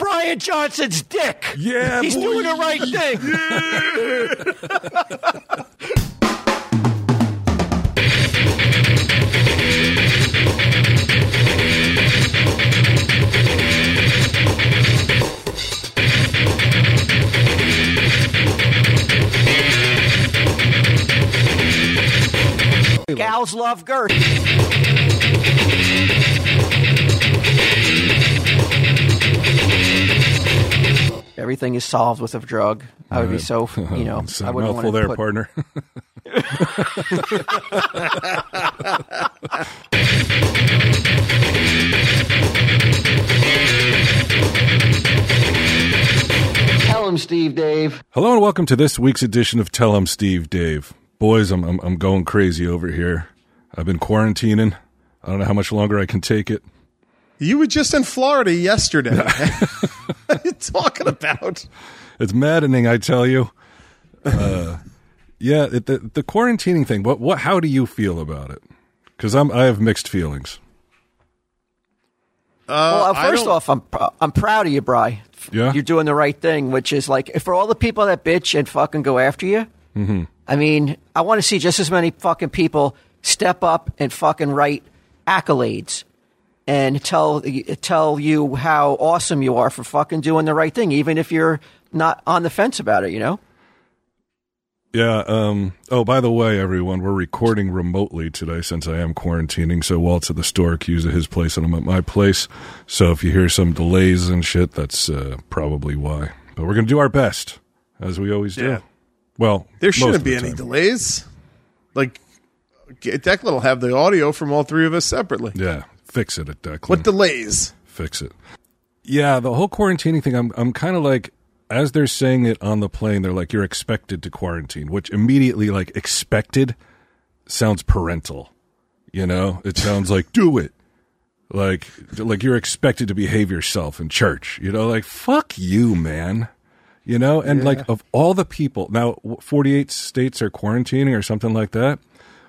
Bryan Johnson's dick. Yeah, he's boy. doing the right thing. Gals love girth. Everything is solved with a drug. I would be uh, so, you know, It's a I wouldn't mouthful want to there, put, partner. Tell him, Steve Dave. Hello and welcome to this week's edition of Tell 'em Steve Dave. Boys, I'm, I'm I'm going crazy over here. I've been quarantining. I don't know how much longer I can take it. You were just in Florida yesterday. what are you talking about? It's maddening, I tell you. Uh, yeah, it, the the quarantining thing. What what? How do you feel about it? Because I'm I have mixed feelings. Well, uh, I first off, I'm pr- I'm proud of you, Bry. Yeah? you're doing the right thing, which is like for all the people that bitch and fucking go after you. Mm-hmm. I mean, I want to see just as many fucking people step up and fucking write accolades and tell tell you how awesome you are for fucking doing the right thing, even if you're not on the fence about it. You know. Yeah. Um. Oh, by the way, everyone, we're recording remotely today since I am quarantining. So Walt's at the store, Q's at his place, and I'm at my place. So if you hear some delays and shit, that's uh, probably why. But we're gonna do our best, as we always do. Yeah. Well, There shouldn't of be the any time. delays. Like, Declan will have the audio from all three of us separately. Yeah. Fix it at Declan. What delays? fix it. Yeah, the whole quarantining thing. I'm I'm kind of like as they're saying it on the plane, they're like you're expected to quarantine, which immediately like expected sounds parental. You know, it sounds like do it. Like like you're expected to behave yourself in church. You know, like fuck you, man. You know, and like of all the people now, 48 states are quarantining or something like that.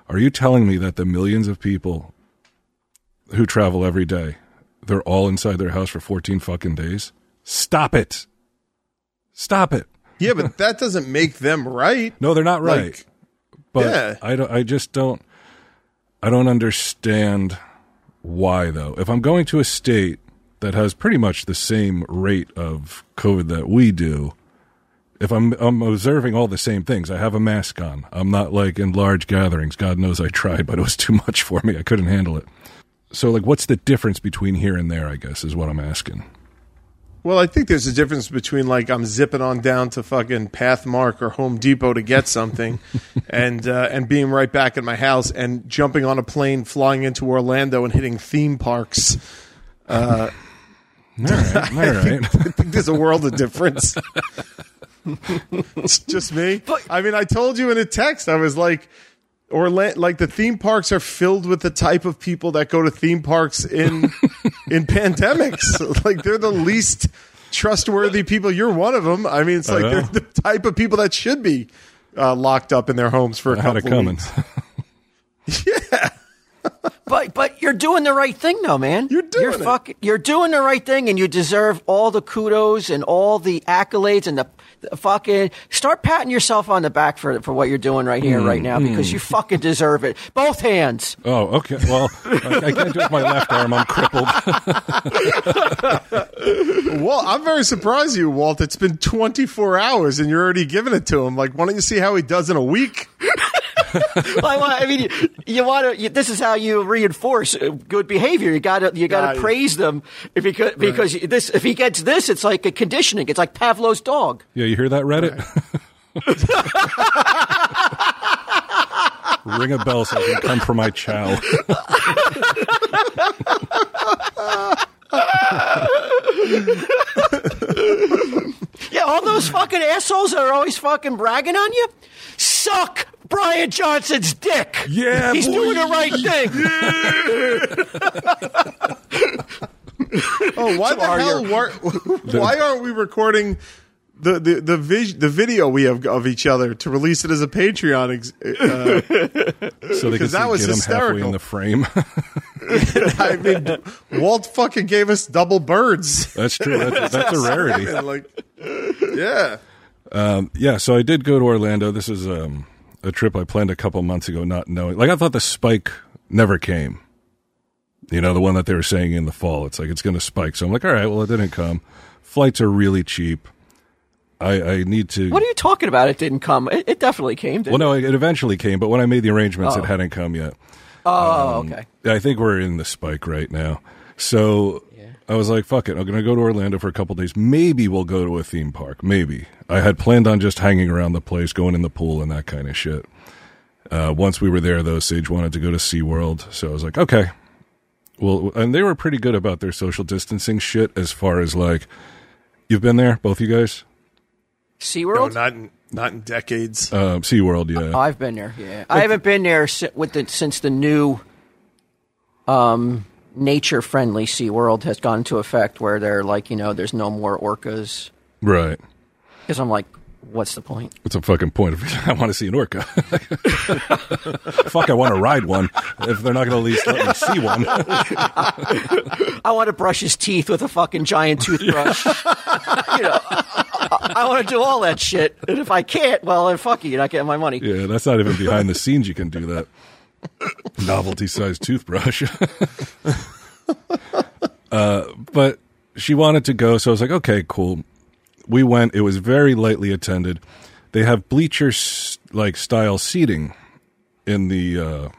Are you telling me that the millions of people who travel every day, they're all inside their house for 14 fucking days? Stop it. Stop it. Yeah, but that doesn't make them right. No, they're not right. Like, but yeah. I don't I just don't I don't understand why though. If I'm going to a state that has pretty much the same rate of COVID that we do, if I'm I'm observing all the same things, I have a mask on. I'm not like in large gatherings. God knows I tried, but it was too much for me. I couldn't handle it. So like what's the difference between here and there, I guess, is what I'm asking. Well, I think there's a difference between like I'm zipping on down to fucking Pathmark or Home Depot to get something, and uh, and being right back at my house and jumping on a plane, flying into Orlando and hitting theme parks. All right. All right. I think there's a world of difference. it's just me. I mean, I told you in a text, I was like, Orla- like the theme parks are filled with the type of people that go to theme parks in in pandemics. like they're the least trustworthy people. You're one of them. I mean, it's like they're the type of people that should be uh, locked up in their homes for a I had couple it coming. weeks. Yeah. But but you're doing the right thing though, man. You're doing you're it. fuck- you're doing the right thing, and you deserve all the kudos and all the accolades and the, the fucking start patting yourself on the back for for what you're doing right here, hmm, right now, hmm. because you fucking deserve it. Both hands. Oh, okay. Well, I, I can't do it with my left arm. I'm crippled. Well, I'm very surprised you, Walt. It's been 24 hours and you're already giving it to him. Like, why don't you see how he does in a week? Well, I, mean, you, you want to. This is how you reinforce uh, good behavior. You got to you got Got to it. praise them because because this if he gets this, it's like a conditioning. It's like Pavlov's dog. Yeah, you hear that, Reddit? Ring a bell so I can come for my chow. Yeah, all those fucking assholes that are always fucking bragging on you suck Bryan Johnson's dick. Yeah, he's boy. doing the right thing. Oh, why the are hell? Why, why aren't we recording the the the, vis- the video we have of each other to release it as a Patreon? Ex- uh, So they can Because that see was get him halfway hysterical. in the frame. I mean, Walt fucking gave us double birds. That's true. That's, that's a rarity. Like, yeah. Yeah, so I did go to Orlando. This is um, a trip I planned a couple months ago, not knowing. Like I thought the spike never came. You know, the one that they were saying in the fall. It's like it's going to spike. So I'm like, all right, well, it didn't come. Flights are really cheap. I, I need to. What are you talking about? It didn't come. It, it definitely came. Well, no, it eventually came, but when I made the arrangements, Oh. it hadn't come yet. it? Oh, um, okay. I think we're in the spike right now. So I was like, fuck it. I'm going to go to Orlando for a couple days. Maybe we'll go to a theme park. Maybe. I had planned on just hanging around the place, going in the pool and that kind of shit. Uh, once we were there, though, Sage wanted to go to SeaWorld. So I was like, okay. Well, and they were pretty good about their social distancing shit as far as like, you've been there, both you guys? No, SeaWorld? not in, not in decades. Uh, SeaWorld, yeah. I've been there. Yeah, I haven't been there with the, since the new um, nature-friendly SeaWorld has gone into effect, where they're like, you know, there's no more orcas. right. Because I'm like, what's the point? What's a fucking point I want to see an orca? Fuck, I want to ride one. If they're not going to at least let me see one. I want to brush his teeth with a fucking giant toothbrush. you know, I, I want to do all that shit. And if I can't, well, then fuck you. You're not getting my money. Yeah, that's not even behind the scenes. You can do that. Novelty sized toothbrush. uh, but she wanted to go, so I was like, okay, cool. We went. It was very lightly attended. They have bleachers like style seating in the uh,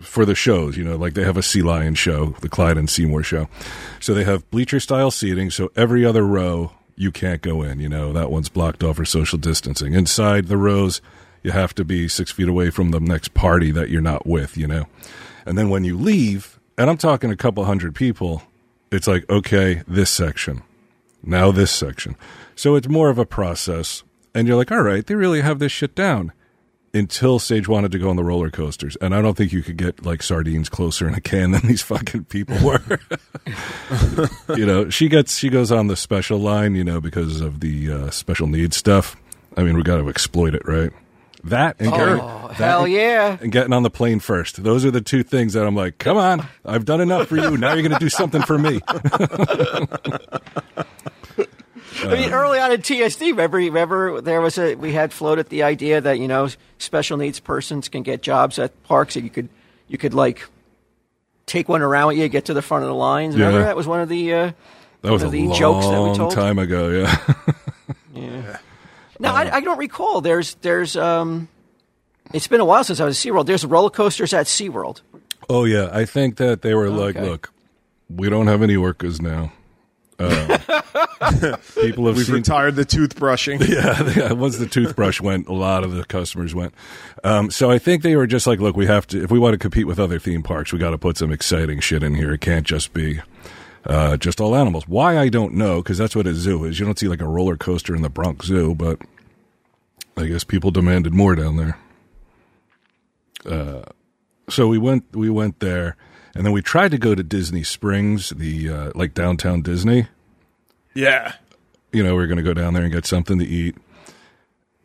for the shows. You know, like they have a Sea Lion show, the Clyde and Seamore show. So they have bleacher style seating. So every other row you can't go in. You know, that one's blocked off for social distancing. Inside the rows, you have to be six feet away from the next party that you're not with. You know, and then when you leave, and I'm talking a couple hundred people, it's like okay, this section now this section. So it's more of a process. And you're like, all right, they really have this shit down. Until Sage wanted to go on the roller coasters. And I don't think you could get like sardines closer in a can than these fucking people were. you know, she gets, she goes on the special line, you know, because of the uh, special needs stuff. I mean, we got to exploit it, right? That and getting, Oh, that hell yeah. and getting on the plane first. Those are the two things that I'm like, come on, I've done enough for you. Now you're going to do something for me. I mean, early on in TSD, remember, remember there was a we had floated the idea that you know special needs persons can get jobs at parks that you could you could like take one around with you, get to the front of the lines. Remember Yeah. that was one of the uh, That was one a of the long jokes that we told. time ago. Yeah. Yeah. No, I, I don't recall. There's there's um, it's been a while since I was at SeaWorld. There's roller coasters at SeaWorld. oh yeah, I think that they were like, Okay. look, we don't have any workers now. Uh, people have We've seen. retired the toothbrushing. yeah, yeah, once the toothbrush went, a lot of the customers went. Um, so I think they were just like, look, we have to if we want to compete with other theme parks, we got to put some exciting shit in here. It can't just be. Uh, just all animals. Why I don't know, because that's what a zoo is. You don't see like a roller coaster in the Bronx Zoo, but I guess people demanded more down there. Uh, so we went we went there, and then we tried to go to Disney Springs, the uh, like downtown Disney. Yeah. You know, we are going to go down there and get something to eat.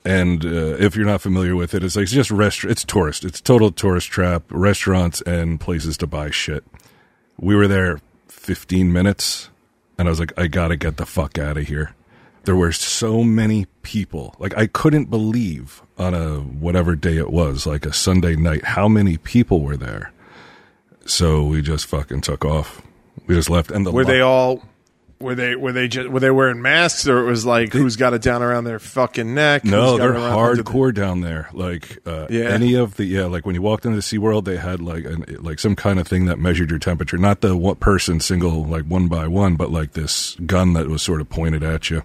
And uh, if you're not familiar with it, it's like it's just rest. It's tourist. It's total tourist trap. Restaurants and places to buy shit. We were there 15 minutes, and I was like, I gotta get the fuck out of here. There were so many people. Like I couldn't believe on a whatever day it was, like a Sunday night, how many people were there. So we just fucking took off. We just left. And the Were li- they all? Were they? Were they just? Were they wearing masks, or it was like who's got it down around their fucking neck? No, they're into the- hardcore down there. Like uh, Yeah. any of the yeah, like when you walked into the SeaWorld, they had like an, like some kind of thing that measured your temperature. Not the one person single like one by one, but like this gun that was sort of pointed at you.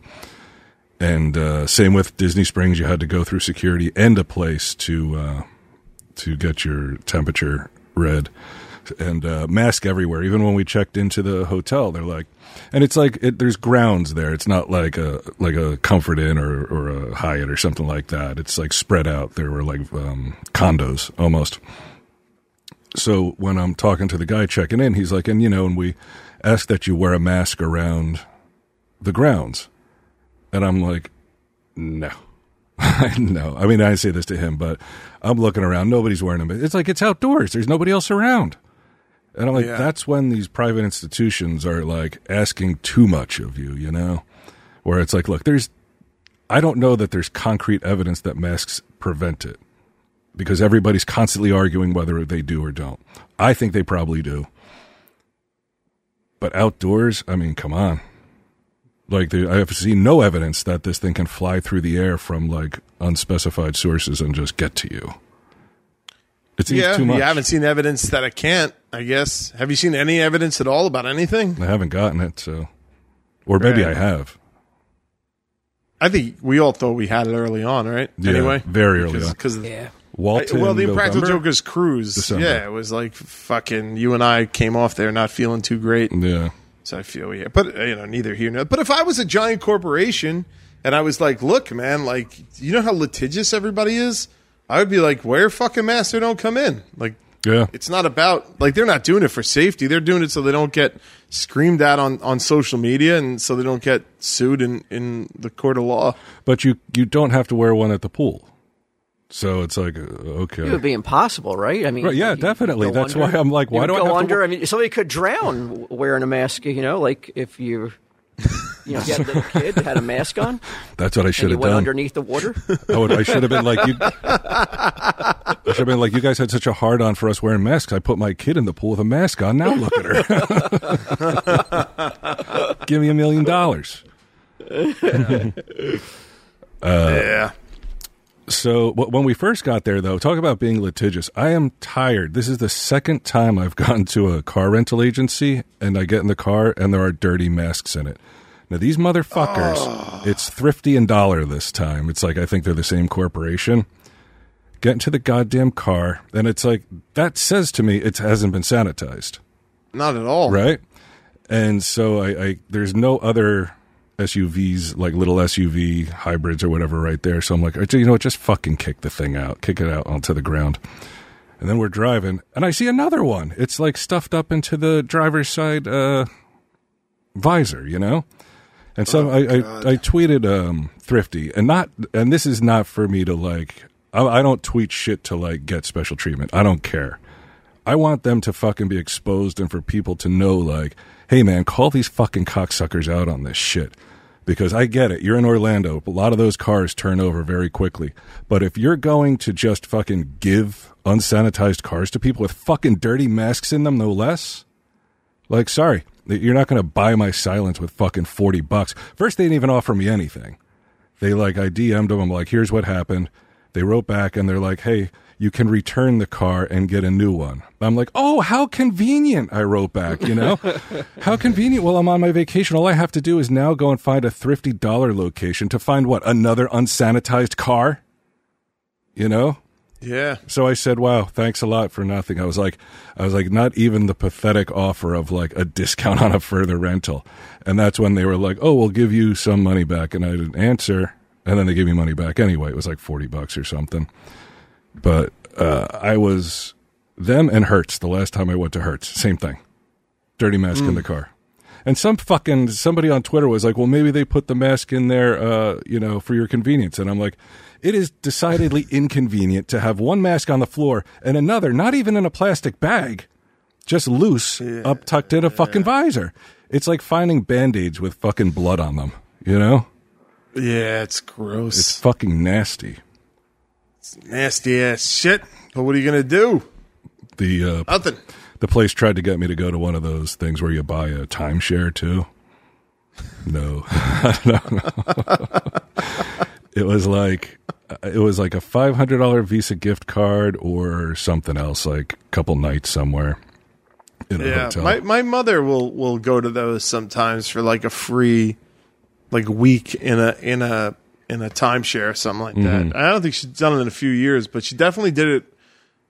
And uh, same with Disney Springs, you had to go through security and a place to uh, to get your temperature read. And uh, mask everywhere. Even when we checked into the hotel, they're like, and it's like it, there's grounds there. It's not like a like a Comfort Inn or or a Hyatt or something like that. It's like spread out. There were like um, condos almost. So when I'm talking to the guy checking in, he's like, and you know, and we ask that you wear a mask around the grounds, and I'm like, no. no, I mean I say this to him, but I'm looking around. Nobody's wearing them. It's like it's outdoors. There's nobody else around. And I'm like, Yeah. that's when these private institutions are like asking too much of you, you know? Where it's like, look, there's, I don't know that there's concrete evidence that masks prevent it because everybody's constantly arguing whether they do or don't. I think they probably do. But outdoors, I mean, come on. Like, the, I have seen no evidence that this thing can fly through the air from like unspecified sources and just get to you. It seems Yeah, too much. you haven't seen evidence that I can't. I guess. Have you seen any evidence at all about anything? I haven't gotten it, so. Or maybe Right. I have. I think we all thought we had it early on, right? Yeah, anyway, very early because, on. Because Yeah. Walton. well, the Impractical November? Jokers cruise, December. yeah, it was like fucking. You and I came off there not feeling too great. Yeah. So I feel yeah, but uh, you know, neither here nor. But if I was a giant corporation and I was like, look, man, like you know how litigious everybody is, I would be like, wear fucking masks or don't come in. Like Yeah. it's not about like they're not doing it for safety. They're doing it so they don't get screamed at on on social media and so they don't get sued in in the court of law. But you, you don't have to wear one at the pool. So it's like, uh, okay. It would be impossible, right? I mean, Right, yeah, definitely. you go That's why I'm like, why do I go have to I mean, somebody could drown wearing a mask. You know, like if you, you know, if you had a little kid that had a mask on That's what I should and you have went done. underneath the water. I, would, I should have been like you. I should have been like you guys had such a hard on for us wearing masks. I put my kid in the pool with a mask on. Now look at her. Give me a million dollars. yeah. Uh, So when we first got there, though, talk about being litigious. I am tired. This is the second time I've gone to a car rental agency, and I get in the car, and there are dirty masks in it. Now these motherfuckers, ah. it's thrifty and dollar this time. It's like I think they're the same corporation. Get into the goddamn car, and it's like that says to me it hasn't been sanitized Not at all. right? And so I, I there's no other SUVs like little SUV hybrids or whatever right there. So I'm like, you know what, just fucking kick the thing out, kick it out onto the ground. And then we're driving, and I see another one. It's like stuffed up into the driver's side uh, visor, you know. And so I, I, I tweeted um, thrifty, and not, and this is not for me to like. I, I don't tweet shit to like get special treatment. I don't care. I want them to fucking be exposed and for people to know, like, hey man, call these fucking cocksuckers out on this shit. Because I get it. You're in Orlando. A lot of those cars turn over very quickly. But if you're going to just fucking give unsanitized cars to people with fucking dirty masks in them, no less, like, sorry, you're not going to buy my silence with fucking 40 bucks. First, they didn't even offer me anything. They like, I DM'd them. I'm like, here's what happened. They wrote back and they're like, hey, you can return the car and get a new one. I'm like, oh, how convenient. I wrote back, you know? how convenient. Well, I'm on my vacation. All I have to do is now go and find a thrifty dollar location to find what? Another unsanitized car? You know? Yeah. So I said, "Wow, thanks a lot for nothing." I was like, I was like, not even the pathetic offer of like a discount on a further rental, and that's when they were like, "Oh, we'll give you some money back," and I didn't answer, and then they gave me money back anyway. It was like forty bucks or something, but uh, I was them and Hertz the last time I went to Hertz, same thing, dirty mask in the car. And some fucking somebody on Twitter was like, "Well, maybe they put the mask in there, uh, you know, for your convenience." And I'm like, "It is decidedly inconvenient to have one mask on the floor and another, not even in a plastic bag, just loose, up tucked in a fucking visor. It's like finding band-aids with fucking blood on them. You know, Yeah, it's gross. it's fucking nasty." Nasty ass shit. But what are you gonna do? The uh, Nothing. the place tried to get me to go to one of those things where you buy a timeshare too. No, no, no. it was like it was like a five hundred dollar Visa gift card or something else, like a couple nights somewhere in a Yeah, hotel. my my mother will will go to those sometimes for like a free, like week in a in a in a timeshare or something like Mm-hmm. that. I don't think she's done it in a few years, but she definitely did it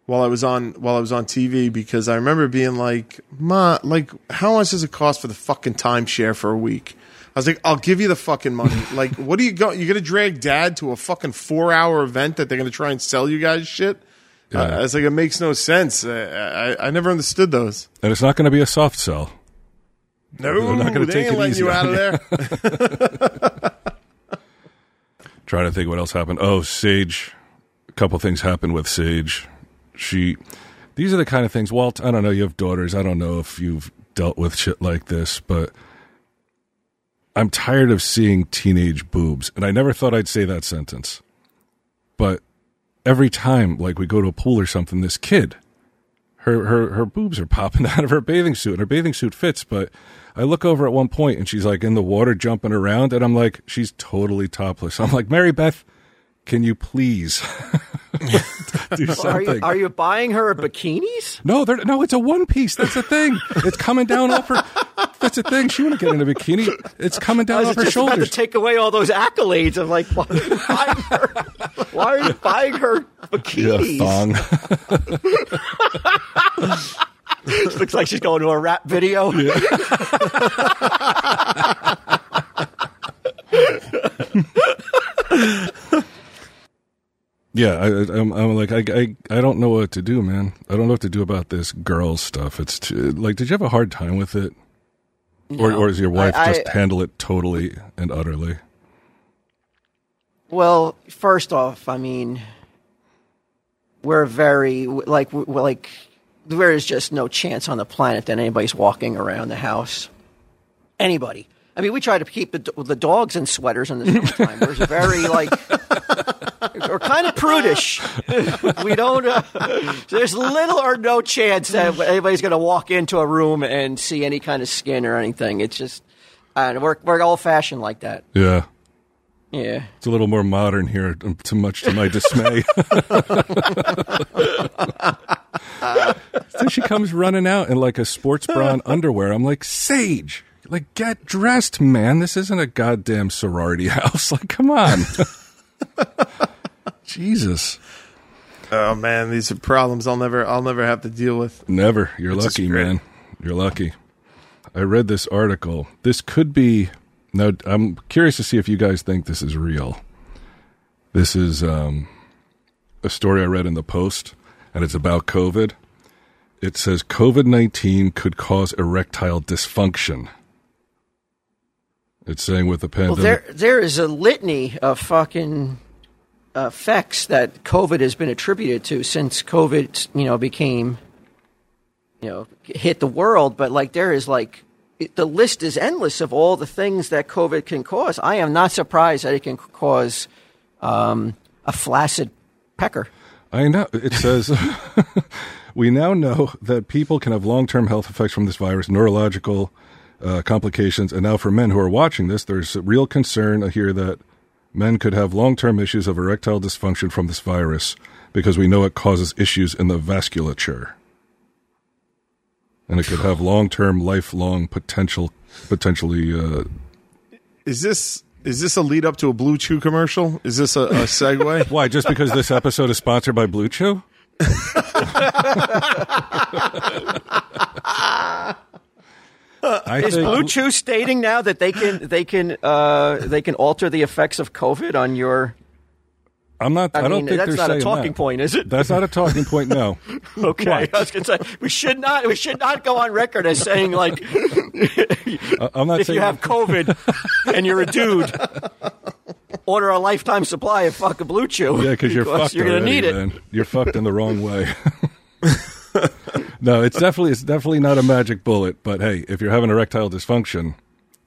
while I was on while I was on TV because I remember being like, "Ma, like how much does it cost for the fucking timeshare for a week?" I was like, "I'll give you the fucking money." like, what are you going? You're gonna drag dad to a fucking four hour event that they're gonna try and sell you guys shit? Uh, I was like, it makes no sense. Uh, I I never understood those. and it's not going to be a soft sell. No, They're not gonna they take ain't it letting easy you out of there. Trying to think what else happened. Oh, Sage. A couple things happened with Sage. She, These are the kind of things, Walt. I don't know. You have daughters. I don't know if you've dealt with shit like this, but I'm tired of seeing teenage boobs. And I never thought I'd say that sentence. But every time, like we go to a pool or something, this kid, her, her, her boobs are popping out of her bathing suit and her bathing suit fits. But I look over at one point and she's like in the water jumping around and I'm like, she's totally topless. I'm like, Mary Beth, can you please do Are you, are you buying her bikinis? No, they're, no, it's a one piece. That's the thing. It's coming down off her. That's the thing. She want to get in a bikini. It's coming I down was off her just about to take away all those accolades. I'm like, why are you buying her, why are you buying her bikinis? Yeah, thong. Looks like she's going to a rap video. Yeah, I, I- I'm, I'm like, I, I, I don't know what to do, man. I don't know what to do about this girl stuff. It's too, like, did you have a hard time with it, or, or does your wife I- just handle it totally and utterly? Well, first off, I mean, we're very like we're like there is just no chance on the planet that anybody's walking around the house. Anybody. I mean, we try to keep the, the dogs in sweaters in the summertime. We're very like we're kind of prudish. we don't. Uh, there's little or no chance that anybody's going to walk into a room and see any kind of skin or anything. It's just, uh, we're we're old fashioned like that. Yeah, Yeah. it's a little more modern here. um, Too much to my dismay. so she comes running out in like a sports bra and underwear. I'm like, Sage, like get dressed, man. This isn't a goddamn sorority house. Like, come on. Jesus. Oh man, these are problems I'll never I'll never have to deal with. Never. You're Which lucky, man. You're lucky. I read this article. This could be. Now, I'm curious to see if you guys think this is real. This is um, a story I read in the Post, and it's about COVID. It says COVID 19 could cause erectile dysfunction. It's saying with the Well, pandemic. there there is a litany of fucking effects that COVID has been attributed to since COVID, you know, became, you know, hit the world. But like, there is like it, the list is endless of all the things that COVID can cause. I am not surprised that it can cause um, a flaccid pecker. I know. It says we now know that people can have long-term health effects from this virus, neurological uh, complications, and now for men who are watching this, there's a real concern here that men could have long-term issues of erectile dysfunction from this virus because we know it causes issues in the vasculature, and it could have long-term, lifelong potential, potentially. Uh, Is this is this a lead up to a Blue Chew commercial? Is this a, a segue? why? Just because this episode is sponsored by Blue Chew? I Is think- Blue Chew stating now that they can they can uh, they can alter the effects of COVID on your? I'm not. I, I, don't mean, think that's not a talking that. point, is it? That's not a talking point. No. Okay, What? I was going to say we should not we should not go on record as saying like I'm not if saying you have COVID and you're a dude, order a lifetime supply of fucking Blue Chew. Yeah, because you're fucked. You're gonna already, need it. Man. You're fucked in the wrong way. No, it's definitely it's definitely not a magic bullet. But hey, if you're having erectile dysfunction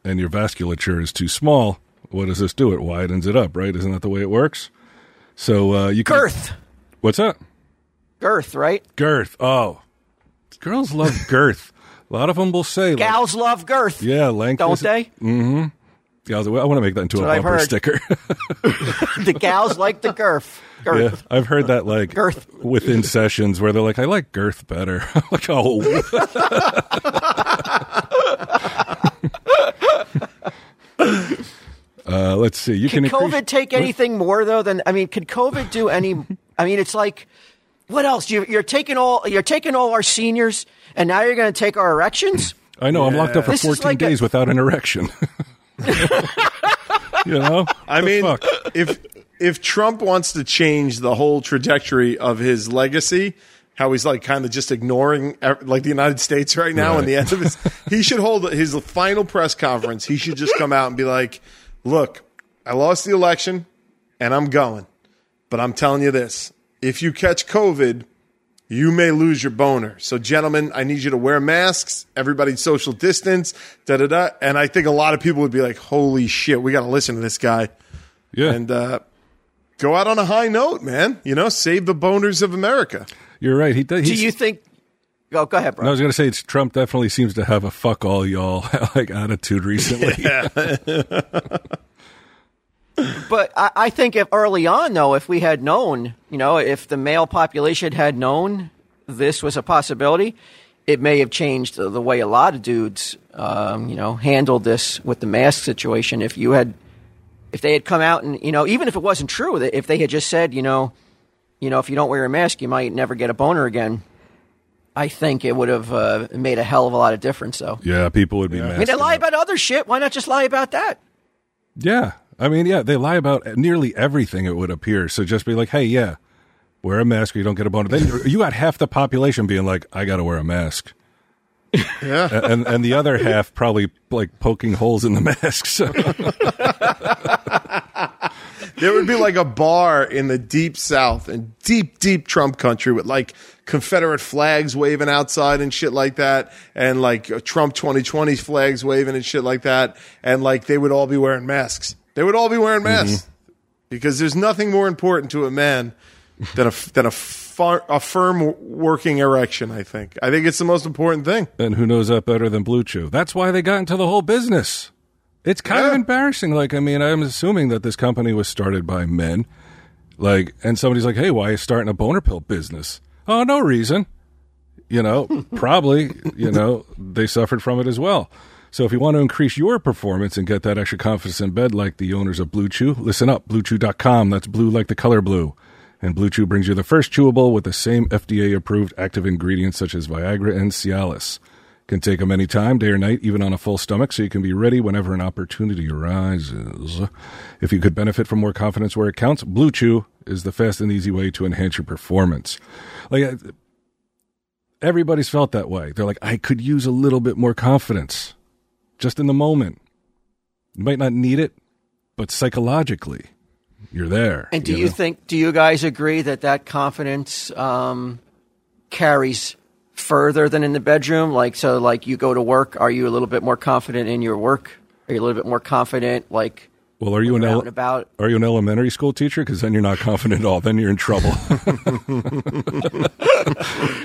and your vasculature is too small, what does this do? It widens it up, right? Isn't that the way it works? So uh, you can, Girth, What's that? girth, right? Girth. Oh, girls love girth. A lot of them will say, like, Gals love girth, yeah, length. don't is- they? Yeah, I, was like, well, I want to make that into what a bumper sticker. The gals like the girth. Girth. Yeah, I've heard that like Girth. within sessions where they're like, I like girth better. Like, oh. uh, let's see. You Can can, COVID appreciate- take anything more though than I mean? Could COVID do any? I mean, it's like what else? You, you're taking all you're taking all our seniors, and now you're going to take our erections. I know I'm locked up for This 14 like a- days without an erection. you know, I mean, fuck? if if Trump wants to change the whole trajectory of his legacy, how he's like kind of just ignoring like the United States right now Right. and the end of his, he should hold his final press conference. He should just come out and be like, "Look, I lost the election, and I'm going, but I'm telling you this: if you catch COVID." you may lose your boner. So, gentlemen, I need you to wear masks. Everybody social distance. Da da da. And I think a lot of people would be like, "Holy shit, we got to listen to this guy." Yeah. And uh, go out on a high note, man. You know, save the boners of America. You're right. He does. Do you think? Oh, go ahead, bro. I was going to say it's Trump definitely seems to have a fuck all y'all like attitude recently. Yeah. But I, I think if early on, though, if we had known, you know, if the male population had known this was a possibility, it may have changed the, the way a lot of dudes, um, you know, handled this with the mask situation. If you had, if they had come out and, you know, even if it wasn't true, if they had just said, you know, you know, if you don't wear a mask, you might never get a boner again. I think it would have uh, made a hell of a lot of difference, though. yeah, people would be mad. I mean, they lie about other shit. Why not just lie about that? Yeah. I mean, yeah, they lie about nearly everything, it would appear. So just be like, hey, yeah, wear a mask or you don't get a boner. Then you- you got half the population being like, I got to wear a mask. Yeah. And, and the other half probably like poking holes in the masks. There would be like a bar in the deep south and deep, deep Trump country with like Confederate flags waving outside and shit like that, and like Trump 2020 flags waving and shit like that, and like they would all be wearing masks. They would all be wearing masks mm-hmm. because there's nothing more important to a man than a than a, far, a firm working erection. I think. I think it's the most important thing. and who knows that better than Blue Chew? That's why they got into the whole business. It's kind of embarrassing. Like, I mean, I'm assuming that this company was started by men. Like, and somebody's like, hey, why are you starting a boner pill business? Oh, no reason. You know, probably, you know, they suffered from it as well. So if you want to increase your performance and get that extra confidence in bed like the owners of Blue Chew, listen up, bluechew.com. That's blue like the color blue. And Blue Chew brings you the first chewable with the same FDA approved active ingredients such as Viagra and Cialis. Can take them anytime, day or night, even on a full stomach, so you can be ready whenever an opportunity arises. If you could benefit from more confidence where it counts, Blue Chew is the fast and easy way to enhance your performance. Like uh, everybody's felt that way. They're like, I could use a little bit more confidence just in the moment. You might not need it, but psychologically, you're there. And do you know? think? Do you guys agree that that confidence um, carries further than in the bedroom? Like, so, like you go to work, are you a little bit more confident in your work? Are you a little bit more confident, like Well, are you an ele- about? are you an elementary school teacher? Because then you're not confident at all. Then you're in trouble.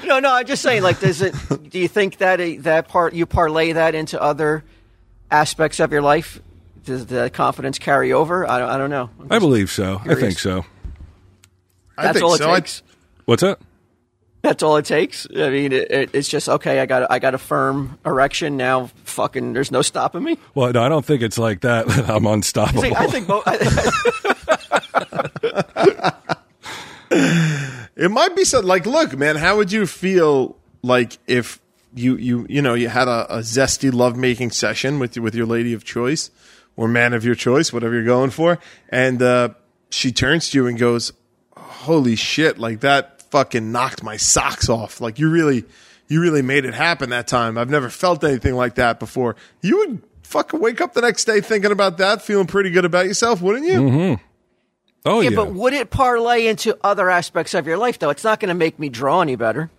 No, no. I'm just saying. Like, does it? do you think that that part you parlay that into other aspects of your life? Does the confidence carry over? I don't, I don't know. I believe so. I think so. I That's think all it so. Takes. What's that? That's all it takes. I mean, it, it, it's just okay. I got I got a firm erection now. Fucking, there's no stopping me. Well, no, I don't think it's like that. I'm unstoppable. See, I think both. I, It might be something like, look, man, how would you feel like if you you you know you had a, a zesty lovemaking session with with your lady of choice or man of your choice, whatever you're going for, and uh, she turns to you and goes, "Holy shit! Like that fucking knocked my socks off. Like you really you really made it happen that time. I've never felt anything like that before." You would fucking wake up the next day thinking about that, feeling pretty good about yourself, wouldn't you? oh, yeah, yeah. but would it parlay into other aspects of your life though? It's not going to make me draw any better.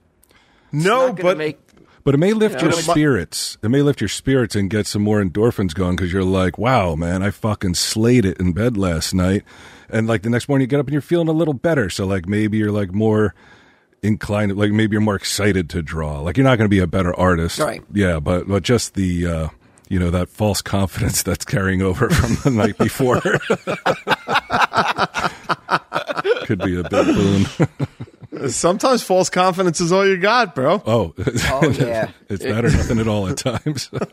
It's No, not but make, But it may lift You your spirits. It may lift your spirits and get some more endorphins going because you're like, wow, man, I fucking slayed it in bed last night. And like the next morning you get up and you're feeling a little better. So like maybe you're like more inclined, like maybe you're more excited to draw. Like you're not going to be a better artist. Right. Yeah. But, but just the, uh, you know, that false confidence that's carrying over from the night before could be a big boon. sometimes false confidence is all you got, bro. Oh, Oh, yeah. it's that or nothing at all at times.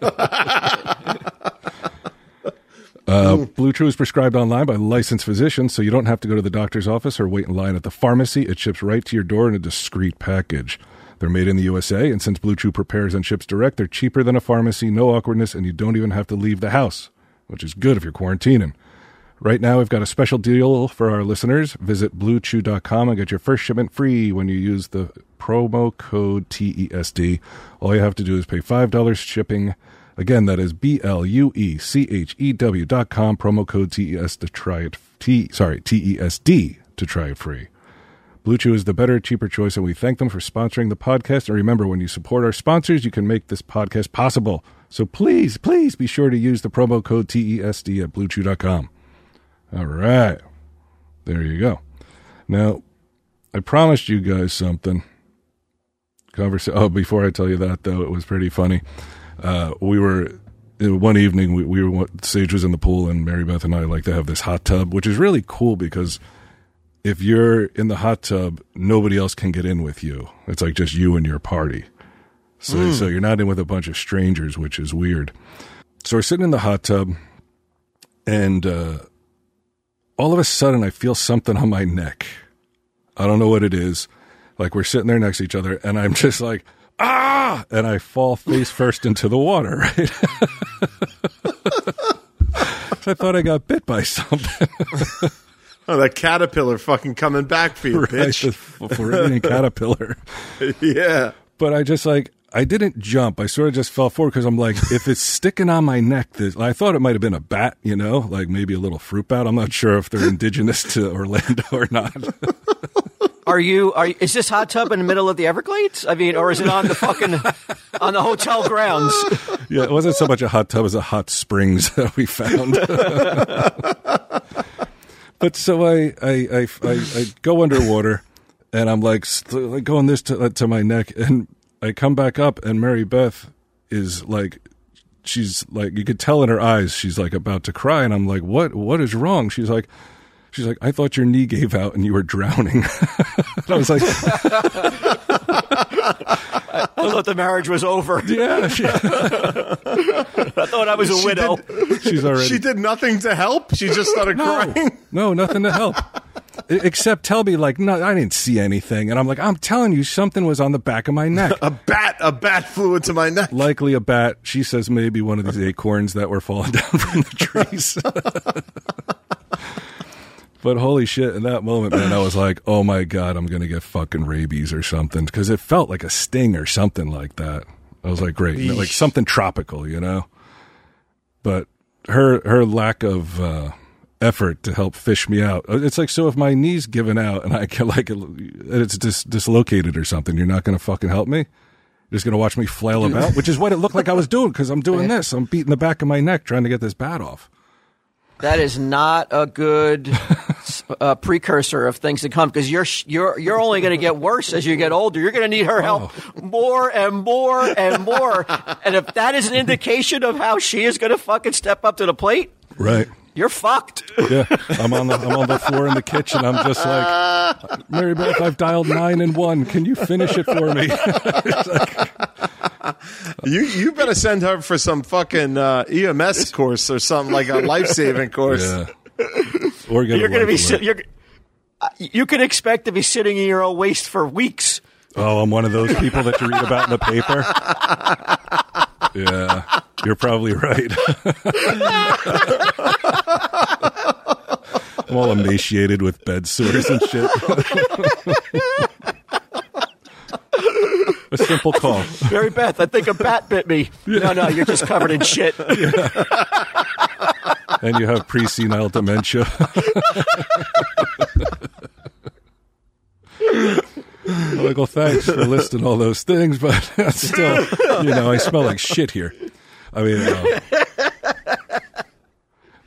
uh, Blue Chew is prescribed online by licensed physicians, so you don't have to go to the doctor's office or wait in line at the pharmacy. It ships right to your door in a discreet package. They're made in the USA, and since Blue Chew prepares and ships direct, they're cheaper than a pharmacy, no awkwardness, and you don't even have to leave the house, which is good if you're quarantining. Right now, we've got a special deal for our listeners. Visit bluechew.com and get your first shipment free when you use the promo code TESD. All you have to do is pay $5 shipping. Again, that is B L U E C H E W dot com, promo code TES to try it. T, sorry, TESD to try it free. Blue Chew is the better, cheaper choice, and we thank them for sponsoring the podcast. And remember, when you support our sponsors, you can make this podcast possible. So please, please be sure to use the promo code TESD at bluechew.com. All right. There you go. Now, I promised you guys something. Conversa- oh, before I tell you that, though, it was pretty funny. Uh, we were uh, one evening we, we were Sage was in the pool and Mary Beth and I like to have this hot tub, which is really cool because if you're in the hot tub, nobody else can get in with you. It's like just you and your party. So so you're not in with a bunch of strangers, which is weird. So we're sitting in the hot tub, and uh, all of a sudden I feel something on my neck. I don't know what it is. Like we're sitting there next to each other, and I'm just like, ah, and I fall face first into the water. Right. I thought I got bit by something. Oh, that caterpillar fucking coming back for you, right, bitch. the Floridian caterpillar. yeah. But I just like I didn't jump. I sort of just fell forward because I'm like, if it's sticking on my neck, this I thought it might have been a bat, you know, like maybe a little fruit bat. I'm not sure if they're indigenous to Orlando or not. Are you? Are is this hot tub in the middle of the Everglades? I mean, or is it on the fucking on the hotel grounds? yeah, it wasn't so much a hot tub as a hot springs that we found. but so I I, I I I go underwater and I'm like, like going this to, uh, to my neck, and I come back up, and Mary Beth is like, she's like, you could tell in her eyes, she's like about to cry, and I'm like, what what is wrong? She's like. She's like, I thought your knee gave out and you were drowning. I was like, I thought the marriage was over. yeah, she- I thought I was a She widow. she's already. She did nothing to help. She just started no, crying. no, nothing to help. Except tell me, like, no, I didn't see anything. And I'm like, I'm telling you, something was on the back of my neck. A bat, a bat flew into my neck. Likely a bat. She says maybe one of these acorns that were falling down from the trees. But holy shit, in that moment, man, I was like, oh my God, I'm going to get fucking rabies or something. Because it felt like a sting or something like that. I was like, great. Like something tropical, you know? But her, her lack of, uh, effort to help fish me out. It's like, so if my knee's given out and I can like, it's dis- dislocated or something, you're not going to fucking help me? You're just going to watch me flail about, which is what it looked like I was doing because I'm doing this. I'm beating the back of my neck trying to get this bat off. That is not a good uh, precursor of things to come because you're you're you're only going to get worse as you get older. You're going to need her help more and more and more. and if that is an indication of how she is going to fucking step up to the plate, Right. you're fucked. Yeah. I'm on the I'm on the floor in the kitchen. I'm just like Mary Beth, I've dialed nine and one. Can you finish it for me? You you better send her for some fucking uh, EMS course or something like a life saving course. yeah. Or get a You're going to be alert. you're. uh, You can expect to be sitting in your own waste for weeks. Oh, I'm one of those people that you read about in the paper. Yeah, you're probably right. I'm all emaciated with bed sores and shit. A simple call. Mary Beth, I think a bat bit me. No, no, you're just covered in shit. And you have pre-senile dementia. I'm like, well, thanks for listing all those things, but still, you know, I smell like shit here. I mean, uh,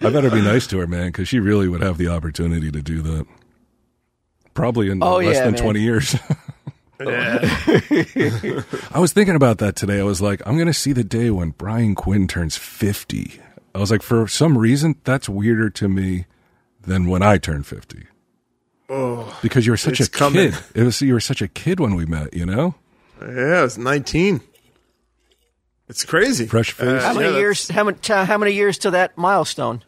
I better be nice to her, man, because she really would have the opportunity to do that. Probably in Oh, less yeah, than man. 20 years. I was thinking about that today. I was like, I'm going to see the day when Brian Quinn turns 50. I was like, for some reason, that's weirder to me than when I turned 50. Oh, because you were such a coming. kid. It was you were such a kid when we met. You know, Yeah, it's 19. It's crazy. fresh face. Uh, How many yeah, years? How many? How many years to that milestone?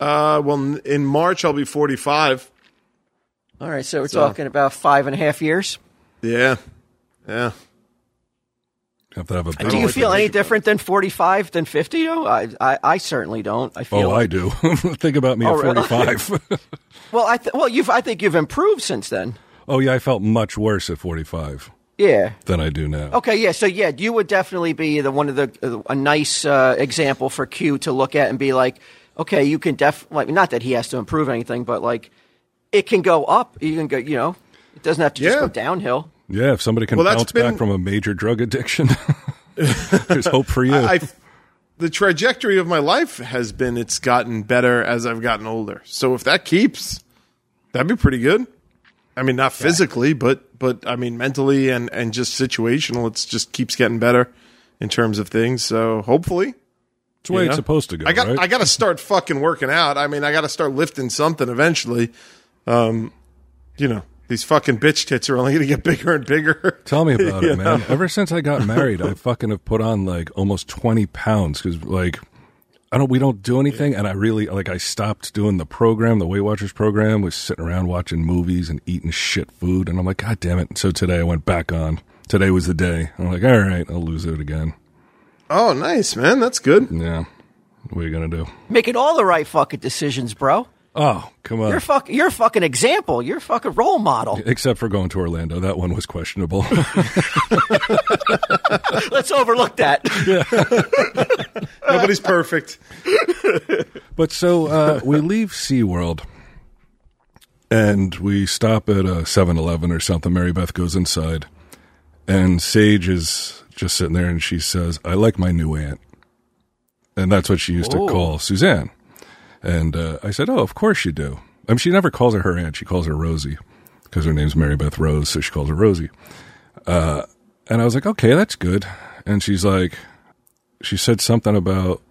Uh, well, in March I'll be 45. All right, so we're So- talking about five and a half years. Yeah, yeah. have to have a. Do you feel any different than forty-five than fifty? Though I, I, I certainly don't. I feel. Oh, I do. Think about me Oh, at really? 45. well, I th- well, you've. I think you've improved since then. oh yeah, I felt much worse at 45 Yeah. than I do now. Okay. Yeah. So yeah, you would definitely be the one of the uh, a nice uh, example for Q to look at and be like, okay, you can def like not that he has to improve anything, but like it can go up. You can go, you know, it doesn't have to just Yeah. go downhill. Yeah, if somebody can Well, bounce been- back from a major drug addiction, there's hope for you. I, the trajectory of my life has been it's gotten better as I've gotten older. So if that keeps, that'd be pretty good. I mean, not physically, but but I mean mentally and and just situational. It's just keeps getting better in terms of things. So hopefully, it's the way you it's supposed to go, I got right? I got to start fucking working out. I mean, I got to start lifting something eventually. Um, you know, these fucking bitch tits are only going to get bigger and bigger. Tell me about it, man. Ever since I got married, I fucking have put on like almost 20 pounds because like I don't, we don't do anything. And I really, like, I stopped doing the program, the Weight Watchers program, was sitting around watching movies and eating shit food. And I'm like, God damn it. So today I went back on. Today was the day. I'm like, all right, I'll lose it again. Oh, nice man, that's good. Yeah. What are you going to do? Making all the right fucking decisions, bro. Oh, come on. You're fuck, you're a fucking example. You're a fucking role model. Except for going to Orlando. That one was questionable. Let's overlook that. Nobody's perfect. But so uh, we leave SeaWorld and we stop at a 7 Eleven or something. Mary Beth goes inside and Sage is just sitting there and she says, I like my new aunt. And that's what she used Oh. to call Suzanne. And uh, I said, Oh, of course you do. I mean, she never calls her her aunt. She calls her Rosie because her name's Mary Beth Rose. So she calls her Rosie. Uh, and I was like, Okay, that's good. And she's like, she said something about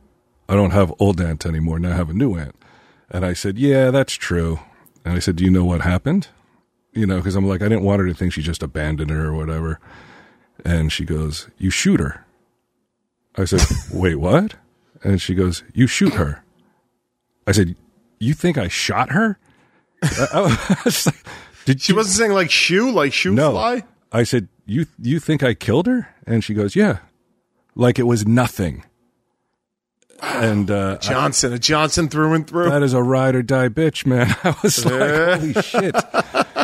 I don't have old aunt anymore. Now I have a new aunt. And I said, yeah, that's true. And I said, do you know what happened? You know, because I'm like, I didn't want her to think she just abandoned her or whatever. And she goes, you shoot her. I said, wait, what? And she goes, you shoot her. I said, you think I shot her? I, I was like, Did She you, wasn't saying like shoe, like shoe no. fly. I said, you, you think I killed her? And she goes, yeah. Like it was nothing. And, uh, Johnson, a Johnson through and through. that is a ride or die bitch, man. I was like, holy shit.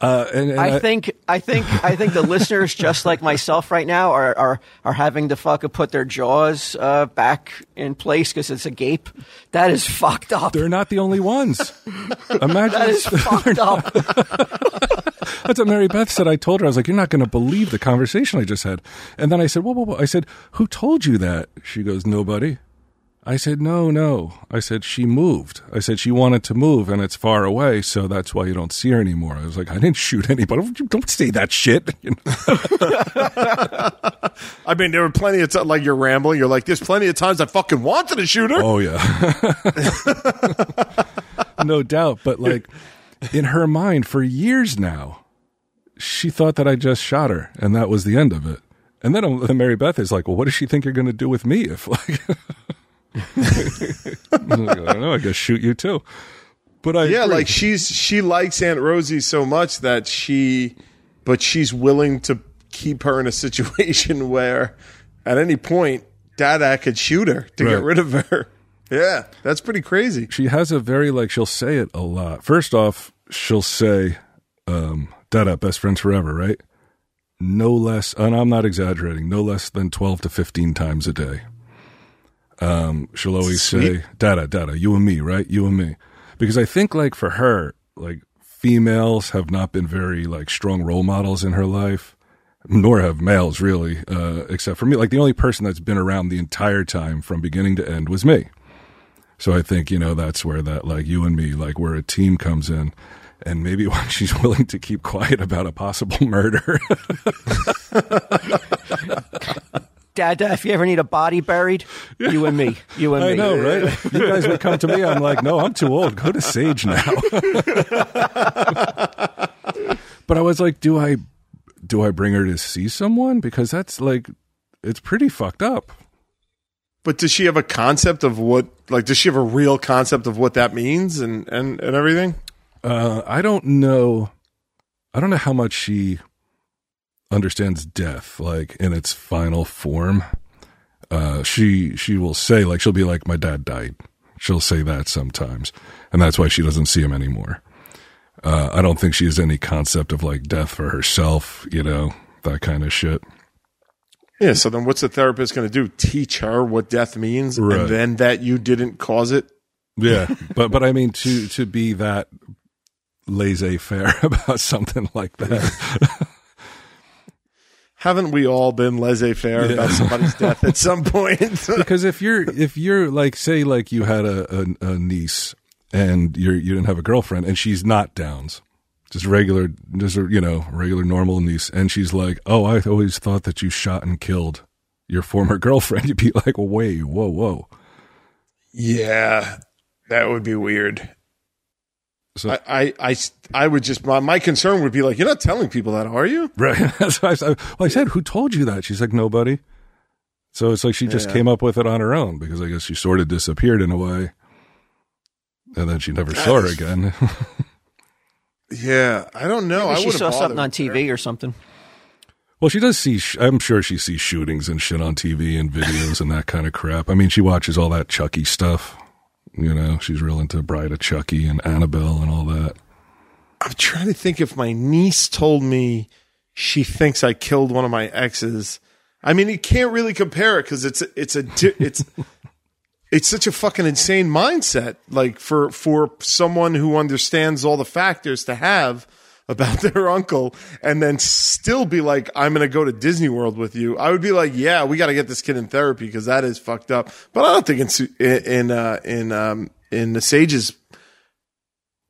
Uh, and, and I think I think I think the listeners, just like myself right now, are are, are having to fucking put their jaws uh, back in place because it's a gape. That is fucked up. they're not the only ones. Imagine That is fucked up. That's what Mary Beth said. I told her, I was like, you're not going to believe the conversation I just had. And then I said, whoa, whoa, whoa. I said, who told you that? She goes, nobody. I said, no, no. I said, she moved. I said, she wanted to move and it's far away. So that's why you don't see her anymore. I was like, I didn't shoot anybody. Don't say that shit. You know? I mean, there were plenty of times, like you're rambling. You're like, there's plenty of times I fucking wanted to shoot her. Oh yeah. no doubt. But like in her mind for years now, she thought that I just shot her and that was the end of it. And then um, Mary Beth is like, well, what does she think you're going to do with me if like, like, I don't know, I guess shoot you too. But I yeah, agree. like she's she likes Aunt Rosie so much that she, but she's willing to keep her in a situation where, at any point, Dada could shoot her to Right. get rid of her. Yeah, that's pretty crazy. she has a very like she'll say it a lot. First off, she'll say, um, Dada, best friends forever, right? No less, and I'm not exaggerating, no less than 12 to 15 times a day. Um, she'll always Sweet. say, Dada, Dada, you and me, right? You and me. Because I think like for her, like females have not been very like strong role models in her life, nor have males really, uh, except for me. Like the only person that's been around the entire time from beginning to end was me. So I think, you know, that's where that like you and me, like where a team comes in. And maybe when she's willing to keep quiet about a possible murder. Dad, if you ever need a body buried, you and me, you and I me. know, right? You guys would come to me. I'm like, no, I'm too old. Go to Sage now. but I was like, do I, do I bring her to see someone? Because that's like, it's pretty fucked up. But does she have a concept of what? Like, does she have a real concept of what that means and and and everything? Uh, I don't know. I don't know how much she understands death, like in its final form. Uh, she she will say like she'll be like, "My dad died." She'll say that sometimes, and that's why she doesn't see him anymore. Uh, I don't think she has any concept of like death for herself, you know, that kind of shit. Yeah. So then, what's the therapist going to do? Teach her what death means, Right. and then that you didn't cause it. Yeah, but but I mean to to be that laissez faire about something like that. Haven't we all been laissez faire about somebody's death at some point? because if you're if you're like say like you had a, a, a niece and you're you didn't have a girlfriend and she's not Downs, just regular just a, you know regular normal niece, and she's like, oh, I always thought that you shot and killed your former girlfriend. You'd be like, wait, whoa, whoa. yeah, that would be weird. So- I, I, I, I would just my, my concern would be like, you're not telling people that, are you? Right. That's why I, said, well, I said, who told you that? She's like, nobody. So it's like she just Yeah. came up with it on her own because I guess she sort of disappeared in a way. And then she never saw her again. Yeah, I don't know. I she wouldn't saw something on with her. TV or something. well, she does see, sh- I'm sure she sees shootings and shit on TV and videos and that kind of crap. I mean, she watches all that Chucky stuff. You know, she's real into Bride of Chucky and Annabelle and all that. I'm trying to think if my niece told me she thinks I killed one of my exes. I mean, you can't really compare it because it's it's a it's it's such a fucking insane mindset. Like for for someone who understands all the factors to have about their uncle, and then still be like, "I'm going to go to Disney World with you." I would be like, "Yeah, we got to get this kid in therapy because that is fucked up." But I don't think in in uh, in um, in the Sage's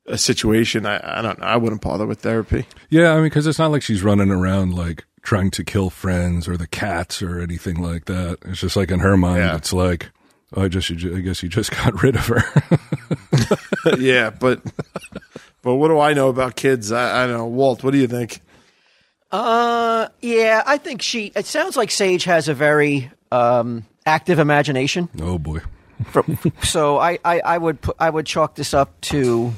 a situation, I, I don't know. I wouldn't bother with therapy. Yeah, I mean, because it's not like she's running around like trying to kill friends or the cats or anything like that. It's just like in her mind, Yeah. it's like, oh, I just, I guess you just got rid of her. yeah, but but what do I know about kids? I, I don't know. Walt, what do you think? Uh, yeah, I think she. It sounds like Sage has a very um, active imagination. oh boy. From, so I, I, I would put, I would chalk this up to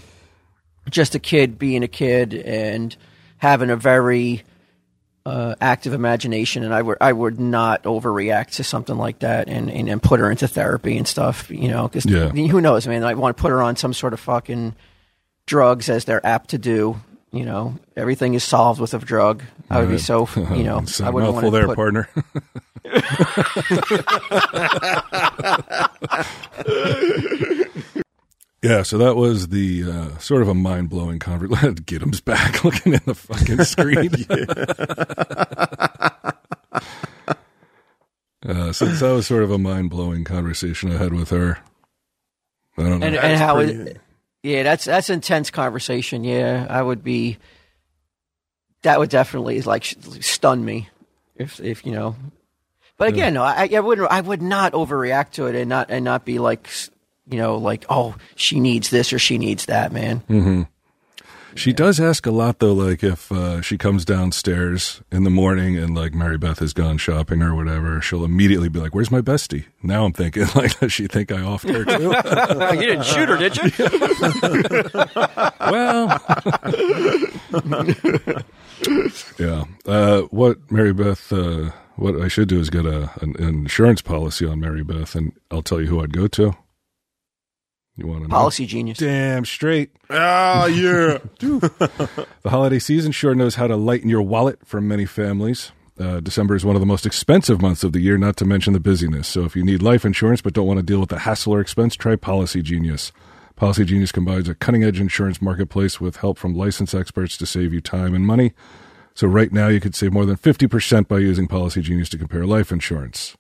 just a kid being a kid and having a very uh, active imagination, and I would I would not overreact to something like that and, and, and put her into therapy and stuff. You know, because Yeah. who knows, man? I want to put her on some sort of fucking drugs as they're apt to do. You know, everything is solved with a drug. I would be so, you know, It's a I wouldn't mouthful want to there, put, partner. yeah, so that was the uh, sort of a mind blowing conversation. Giddim's back looking at the fucking screen. uh, so that was sort of a mind blowing conversation I had with her. I don't know. and, and how pretty- it, yeah that's that's intense conversation. Yeah i would be that would definitely like stun me if if you know. But again no i i wouldn't i would not overreact to it and not and not be like you know like oh she needs this or she needs that man mm-hmm. She does ask a lot though, like if uh, she comes downstairs in the morning and like Mary Beth has gone shopping or whatever, she'll immediately be like, "Where's my bestie?" Now I'm thinking like, does she think I offed her too? you didn't shoot her did you well, yeah. Uh, what Mary Beth? Uh, what I should do is get a an, an insurance policy on Mary Beth, and I'll tell you who I'd go to. You want to know? policy genius Damn straight. Ah, yeah. The holiday season sure knows how to lighten your wallet for many families. Uh, December is one of the most expensive months of the year, not to mention the busyness. So if you need life insurance but don't want to deal with the hassle or expense, try Policy Genius. Policy Genius combines a cutting edge insurance marketplace with help from licensed experts to save you time and money. So right now you could save more than 50% by using Policy Genius to compare life insurance.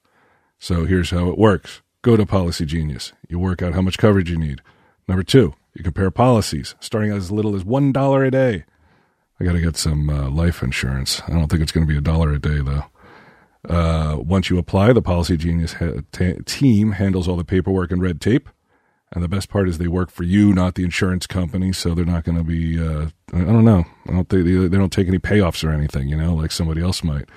So here's how it works. Go to Policy Genius. You work out how much coverage you need. Number two, you compare policies, starting at as little as $1 a day. I got to get some uh, life insurance. I don't think it's going to be a dollar a day, though. Uh, once you apply, the Policy Genius ha- ta team handles all the paperwork and red tape. And the best part is they work for you, not the insurance company. So they're not going to be, uh, I don't know. I don't think they, they don't take any payoffs or anything, you know, like somebody else might.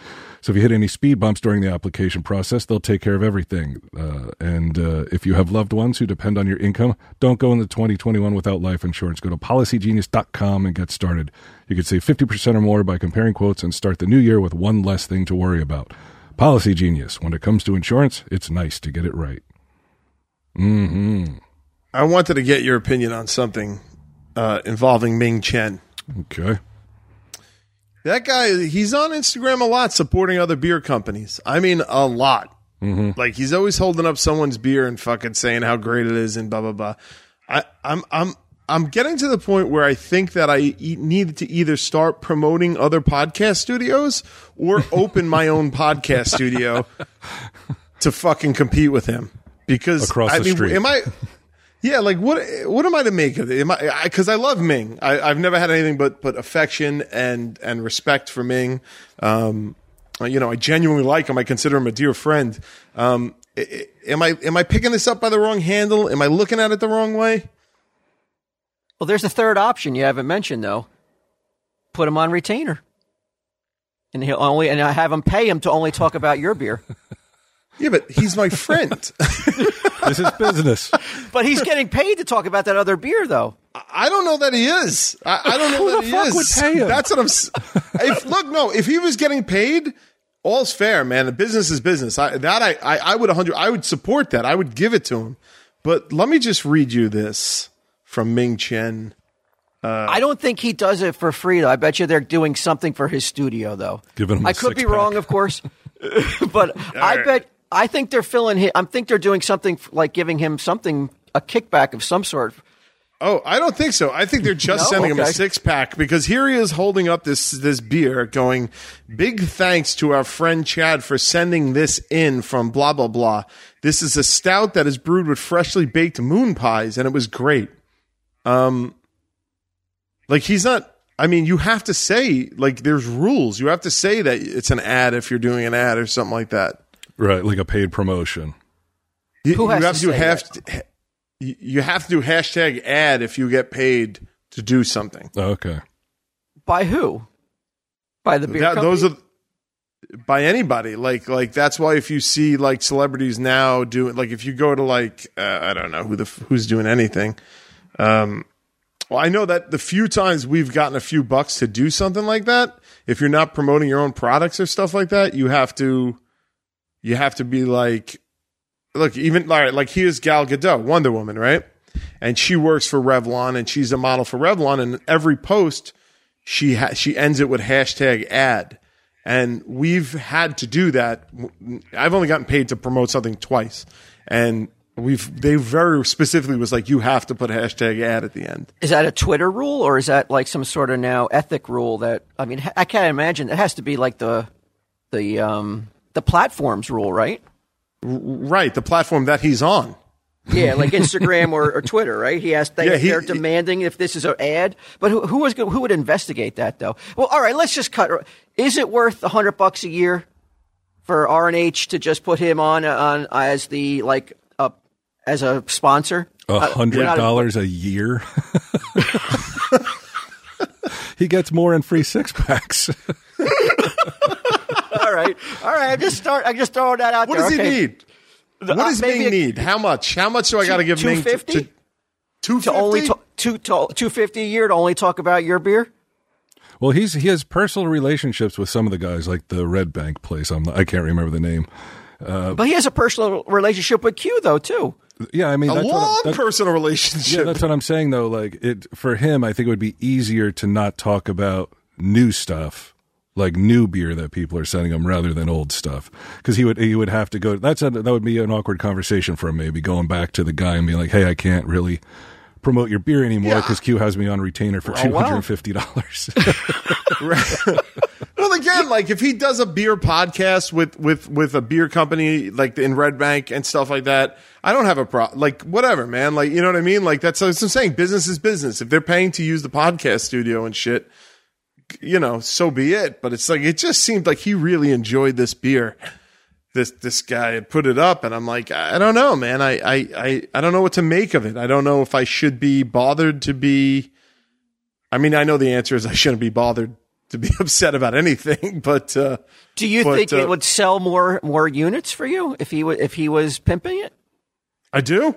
So if you hit any speed bumps during the application process, they'll take care of everything. Uh, and uh, if you have loved ones who depend on your income, don't go into 2021 without life insurance. Go to policygenius.com and get started. You could save 50% or more by comparing quotes and start the new year with one less thing to worry about. Policy Genius. When it comes to insurance, it's nice to get it right. Hmm. I wanted to get your opinion on something uh, involving Ming Chen. Okay. That guy, he's on Instagram a lot supporting other beer companies. I mean, a lot. Mm-hmm. Like he's always holding up someone's beer and fucking saying how great it is and blah blah blah. I, I'm I'm I'm getting to the point where I think that I e- need to either start promoting other podcast studios or open my own podcast studio to fucking compete with him. Because Across I the mean, street. am I? Yeah, like what? What am I to make of it? Am I? Because I, love Ming. I, I've never had anything but but affection and and respect for Ming. Um, you know, I genuinely like him. I consider him a dear friend. Um, am I am I picking this up by the wrong handle? Am I looking at it the wrong way? Well, there's a third option you haven't mentioned though. Put him on retainer, and he'll only and I have him pay him to only talk about your beer. Yeah, but he's my friend. This is business. But he's getting paid to talk about that other beer, though. I don't know that he is. I, I don't know Who that the he fuck is. would pay him? That's what I'm. s- If look, no, if he was getting paid, all's fair, man. The business is business. I, that I, I, I would hundred. I would support that. I would give it to him. But let me just read you this from Ming Chen. Uh, I don't think he does it for free, though. I bet you they're doing something for his studio, though. Giving him a I could be six-pack. wrong, of course, but I right. bet I think they're filling him. I think they're doing something like giving him something a kickback of some sort. Oh, I don't think so. I think they're just No? sending him a six pack because here he is holding up this this beer, going, "Big thanks to our friend Chad for sending this in from blah blah blah. This is a stout that is brewed with freshly baked moon pies, and it was great." Um, like he's not. I mean, you have to say like there's rules. You have to say that it's an ad if you're doing an ad or something like that. Right, like a paid promotion. You, Who has you have to to do say have to, you you have to do hashtag ad if you get paid to do something. Oh, Okay. By who? By the beer that, company? those are by anybody like like that's why if you see like celebrities now doing like if you go to like uh, i don't know who the who's doing anything um well i know that the few times we've gotten a few bucks to do something like that if you're not promoting your own products or stuff like that you have to you have to be like look even like here's gal gadot wonder woman right and she works for revlon and she's a model for revlon and every post she ha- she ends it with hashtag ad and we've had to do that i've only gotten paid to promote something twice and we've they very specifically was like you have to put hashtag ad at the end Is that a Twitter rule, or is that like some sort of now ethic rule? That I mean, I can't imagine. It has to be like the the um the platforms rule, right? right the platform that he's on Yeah, like Instagram or, or Twitter, right? He has they, Yeah, he- they're demanding if this is an ad, but who who was who would investigate that though? Well, all right, let's just cut. Is it worth a hundred bucks a year for R and H to just put him on on as the like uh, as a sponsor? A Uh, hundred dollars a year. he gets more in free six packs. All right, all right. I just start. I just throwing that out what there. What does okay. he need what uh, does maybe Ming a- need how much how much do i got to give Ming 250? to, 250 To only to, two to, two fifty a year to only talk about your beer. well, he's he has personal relationships with some of the guys, like the Red Bank place. I'm I can't remember the name. But he has a personal relationship with Q though too. Yeah, I mean a that's long what, I- that- personal Yeah, that's what I'm saying though. Like it for him, I think it would be easier to not talk about new stuff, like new beer that people are sending him, rather than old stuff. Because he would he would have to go. That's a, that would be an awkward conversation for him. Maybe going back to the guy and being like, "Hey, I can't really." Promote your beer anymore Yeah. because Q has me on retainer for oh, two well. hundred and fifty dollars. Well, again, like if he does a beer podcast with with with a beer company like in Red Bank and stuff like that, I don't have a problem. Like whatever, man. Like you know what I mean. Like that's what I'm saying. Business is business. If they're paying to use the podcast studio and shit, you know, so be it. But it's like it just seemed like he really enjoyed this beer. This this guy had put it up, and I'm like, I don't know, man. I I I, I don't know what to make of it. I don't know if I should be bothered to be. I mean, I know the answer is I shouldn't be bothered to be upset about anything, but uh, Do you But, think uh, it would sell more more units for you if he wa- if he was pimping it? I do.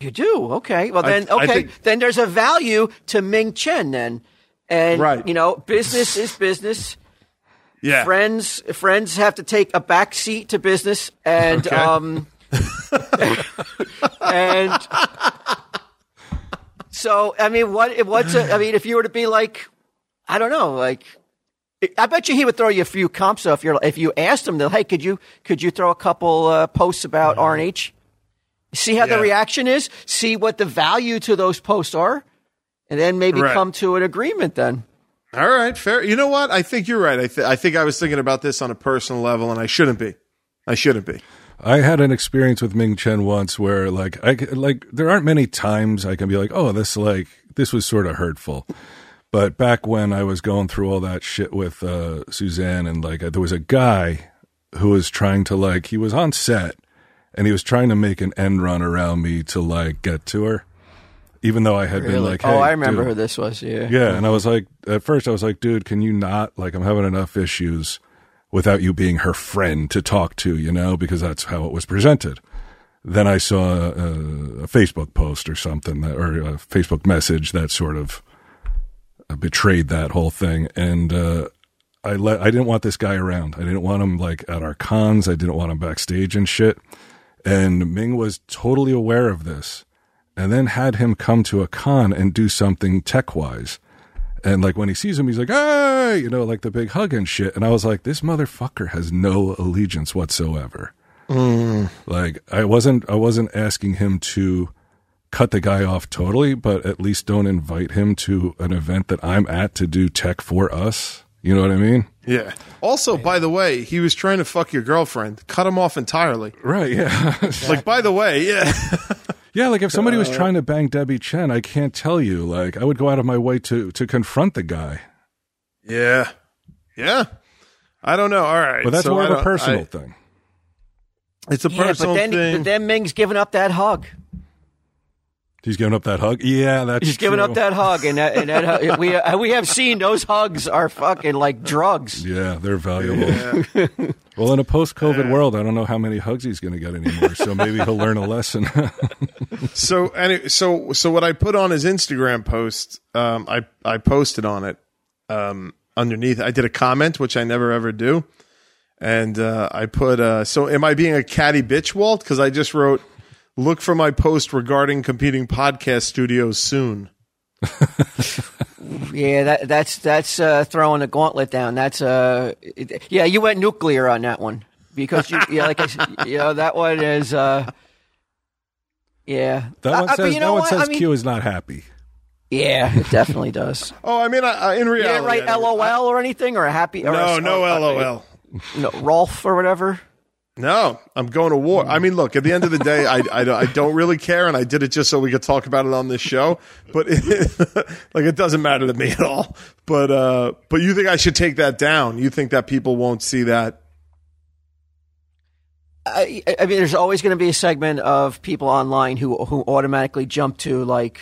You do. Okay. Well, then, I okay. think- then there's a value to Ming Chen then. And, Right. you know, business is business. Yeah, Friends, friends have to take a back seat to business. And, Okay. um, and so, I mean, what, what's a, I mean, if you were to be like, I don't know, like, I bet you he would throw you a few comps though if you're if you asked him, hey, could you could you throw a couple uh, posts about R and H? See how the reaction is. See what the value to those posts are. And then maybe Right. come to an agreement. Then All right, fair. You know what? I think you're right. I, th- I think I was thinking about this on a personal level, and I shouldn't be. I shouldn't be. I had an experience with Ming Chen once where like I c- like there aren't many times I can be like, "Oh, this like this was sort of hurtful." But back when I was going through all that shit with uh Suzanne and like there was a guy who was trying to like he was on set and he was trying to make an end run around me to like get to her even though I had been like, oh, I remember dude." who this was. Yeah, Yeah, and I was like, at first, I was like, dude, can you not? Like, I'm having enough issues without you being her friend to talk to, you know, because that's how it was presented. Then I saw a, a Facebook post or something, that, or a Facebook message that sort of betrayed that whole thing, and uh, I let I didn't want this guy around. I didn't want him like at our cons. I didn't want him backstage and shit. And Ming was totally aware of this, and then had him come to a con and do something tech wise. And like when he sees him, he's like, "Hey!" You know, like the big hug and shit. And I was like, "This motherfucker has no allegiance whatsoever." Mm. Like I wasn't, I wasn't asking him to cut the guy off totally, but at least don't invite him to an event that I'm at to do tech for us. You know what I mean? Yeah. Also, by the way, he was trying to fuck your girlfriend. Cut him off entirely. Right? Yeah. Like, by the way, yeah. yeah. Like if somebody was uh, trying to bang Debbie Chen, I can't tell you. Like I would go out of my way to to confront the guy. yeah. Yeah. I don't know. All right. But that's So more of a personal I- thing. it's a yeah, but personal then thing. but then Ming's giving up that hug. He's giving up that hug. Yeah, that's He's giving true. up that hug, and that, and that we uh, we have seen those hugs are fucking like drugs. Yeah, they're valuable. well, in a post-COVID world, I don't know how many hugs he's going to get anymore. So maybe he'll learn a lesson. So anyway, so so what I put on his Instagram post, um, I I posted on it um, underneath. I did a comment, which I never ever do, and uh, I put. Uh, so am I being a catty bitch, Walt? Because I just wrote, look for my post regarding competing podcast studios soon. Yeah, that that's that's uh, throwing a gauntlet down. That's uh, it- yeah, you went nuclear on that one because you yeah, like I, s- you know that one is uh, yeah. that Uh, one uh, but says, you that one says I mean, Q is not happy. Yeah, it definitely does. Oh, I mean, I, I, in You reality, didn't write I- LOL or anything or a happy or No, a, no, uh, LOL. no, Rolf or whatever. No, I'm going to war. I mean, look, at the end of the day, I, I, I don't really care, and I did it just so we could talk about it on this show. But it, like, it doesn't matter to me at all. But uh, but you think I should take that down? You think that people won't see that? I, I mean, there's always going to be a segment of people online who who automatically jump to like,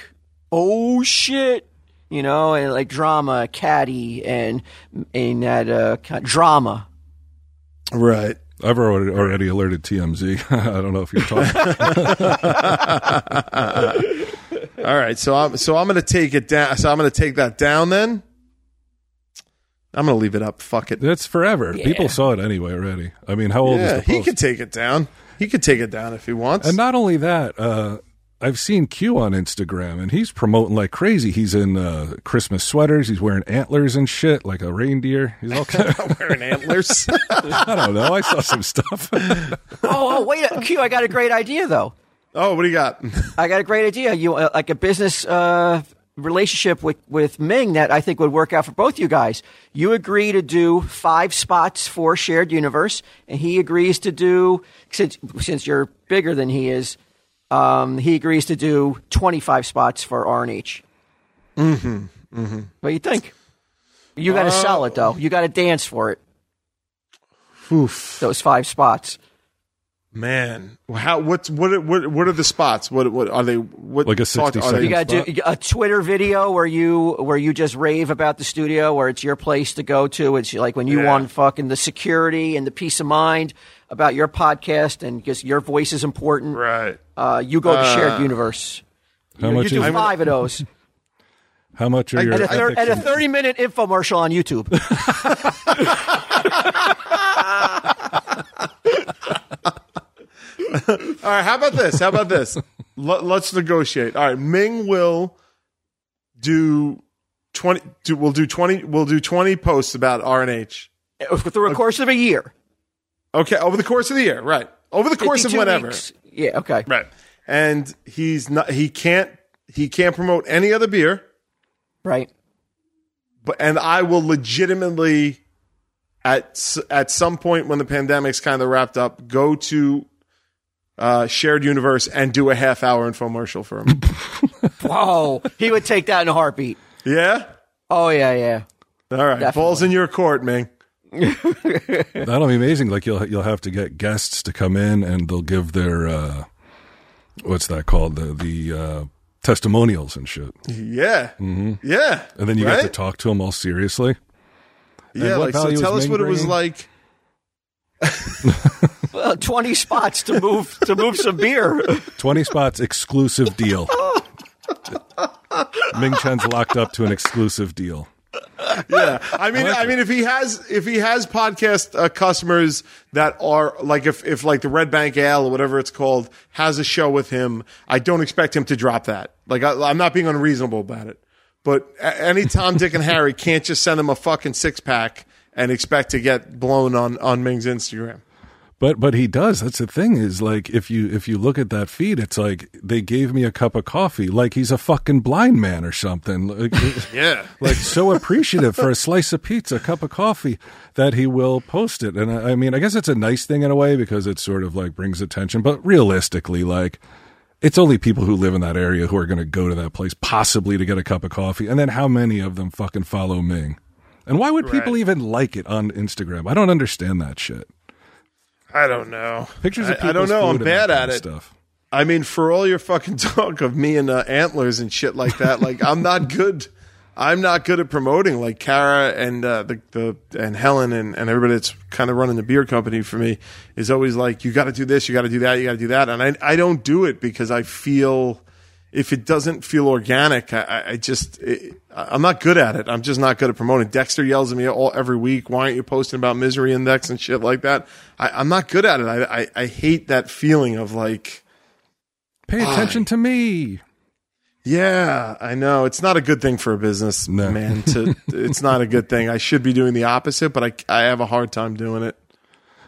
oh shit, you know, and like drama, caddy, and and that uh, drama. Right. I've already, already alerted TMZ. I don't know if you're talking. All right. So I'm so I'm going to take it down. So I'm going to take that down. Then I'm going to leave it up. Fuck it. That's forever. People saw it anyway already. I mean, how old Yeah, is the he could take it down. He could take it down if he wants. and not only that, uh, I've seen Q on Instagram, and he's promoting like crazy. He's in uh, Christmas sweaters. He's wearing antlers and shit, like a reindeer. He's all kind of, wearing antlers. I don't know. I saw some stuff. Oh, oh, wait, Q! I got a great idea though. oh, what do you got? I got a great idea. You uh, like a business uh, relationship with with Ming that I think would work out for both you guys. You agree to do five spots for shared universe, and he agrees to do since since you're bigger than he is. Um, he agrees to do twenty five spots for RNH. Mm-hmm. Mm-hmm. What do you think? You got to sell it though. You got to dance for it. Oof. Those five spots. Man, how what's what are- what what are the spots? What what are they? What Like a talk- 60 are You got to do a Twitter video where you where you just rave about the studio, where it's your place to go to. It's like when you Yeah. want fucking the security and the peace of mind about your podcast, and because your voice is important. Right. Uh, you go to shared universe. How you much do is five of those, how much are your and a, thir- and a thirty minute infomercial on YouTube. All right. How about this? How about this? Let, let's negotiate. All right. Ming will do twenty. Do, we'll do twenty. We'll do twenty posts about RNH. through a course of a year. Okay, over the course of the year. Right. Over the course of whatever. weeks. Yeah. Okay. Right. And he's not. He can't. He can't promote any other beer. Right. but and I will legitimately at at some point when the pandemic's kind of wrapped up, go to uh, shared universe and do a half hour infomercial for him. Whoa. he would take that in a heartbeat. yeah. Oh yeah, yeah. All right, balls in your court, Ming. That'll be amazing. Like you'll you'll have to get guests to come in and they'll give their uh, what's that called the the uh, testimonials and shit, Yeah, mm-hmm. yeah. and then you right? get to talk to them all seriously. Yeah, like so. Tell us Ming what it was like. Well, Twenty spots to move to move some beer. Twenty spots exclusive deal. Ming Chen's locked up to an exclusive deal. Yeah, I mean, I mean, if he has if he has podcast uh, customers that are like if if like the Red Bank Ale or whatever it's called has a show with him, I don't expect him to drop that. Like I, I'm not being unreasonable about it, but any Tom, Dick, and Harry can't just send him a fucking six pack and expect to get blown on on Ming's Instagram. But but he does. That's the thing is like if you if you look at that feed, it's like they gave me a cup of coffee, like he's a fucking blind man or something. Like, Yeah. like so appreciative for a slice of pizza, a cup of coffee that he will post it. And I, I mean, I guess it's a nice thing in a way because it sort of like brings attention. But realistically, like it's only people who live in that area who are going to go to that place possibly to get a cup of coffee. And then how many of them fucking follow Ming? And why would people Right. even like it on Instagram? I don't understand that shit. I don't know. Pictures of I, I don't know. I'm bad at it. Stuff. I mean, for all your fucking talk of me and uh, antlers and shit like that, like I'm not good. I'm not good at promoting. Like Kara and uh, the the and Helen and, and everybody that's kind of running the beer company for me is always like, you got to do this, you got to do that, you got to do that, and I I don't do it because I feel if it doesn't feel organic, I, I- just it, I'm not good at it. I'm just not good at promoting. Dexter yells at me all every week. Why aren't you posting about misery index and shit like that? I, I'm not good at it. I, I I hate that feeling of like. Pay attention to me. Yeah, I know. It's not a good thing for a business No. man. To it's not a good thing. I should be doing the opposite, but I I have a hard time doing it.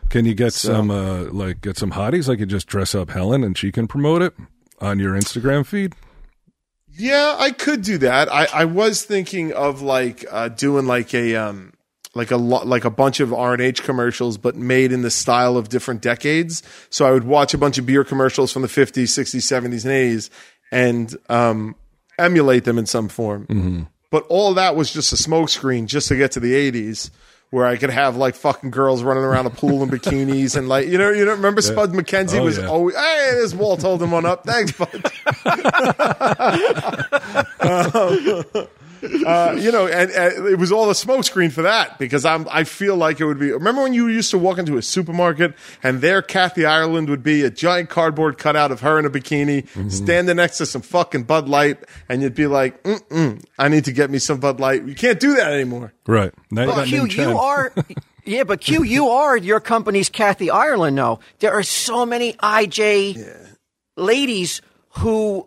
Can you get some uh like get some hotties I could just dress up Helen and she can promote it on your Instagram feed? Yeah, I could do that. I I was thinking of like uh, doing like a um like a lo- like a bunch of R and H commercials, but made in the style of different decades. So I would watch a bunch of beer commercials from the fifties, sixties, seventies, and eighties, and um emulate them in some form. But all that was just a smokescreen just to get to the eighties. Where I could have like fucking girls running around a pool in bikinis and like you know you know remember Spud MacKenzie Oh, was yeah. always hey this Walt holding one up. Thanks Bud um, uh, you know, and, and it was all a smokescreen for that because I'm I feel like it would be. Remember when you used to walk into a supermarket and there Kathy Ireland would be a giant cardboard cutout of her in a bikini standing next to some fucking Bud Light, and you'd be like, Mm-mm, I need to get me some Bud Light. You can't do that anymore. Right. Now you But got Q, you are. Yeah, but Q, you are your company's Kathy Ireland. No, there are so many IJ ladies who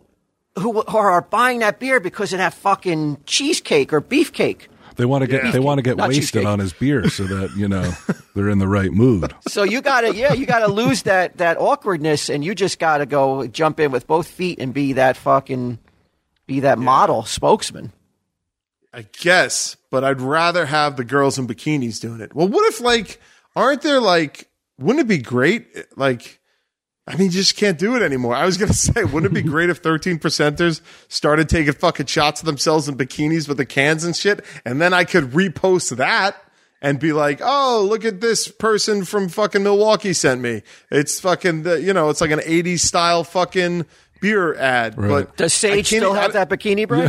who who are buying that beer because of that fucking cheesecake or beefcake. They want to get Yeah. they want to get Not wasted cheesecake. on his beer so that, you know, they're in the right mood. So you gotta, yeah, you gotta lose that that awkwardness, and you just gotta go jump in with both feet and be that fucking be that model spokesman. I guess, but I'd rather have the girls in bikinis doing it. Well, what if like aren't there like wouldn't it be great like I mean, you just can't do it anymore. I was gonna say, wouldn't it be great if thirteen percenters started taking fucking shots of themselves in bikinis with the cans and shit, and then I could repost that and be like, "Oh, look at this person from fucking Milwaukee sent me." It's fucking, the, you know, it's like an '80s style fucking beer ad. But Does I Sage can't- still I- have that bikini, bro?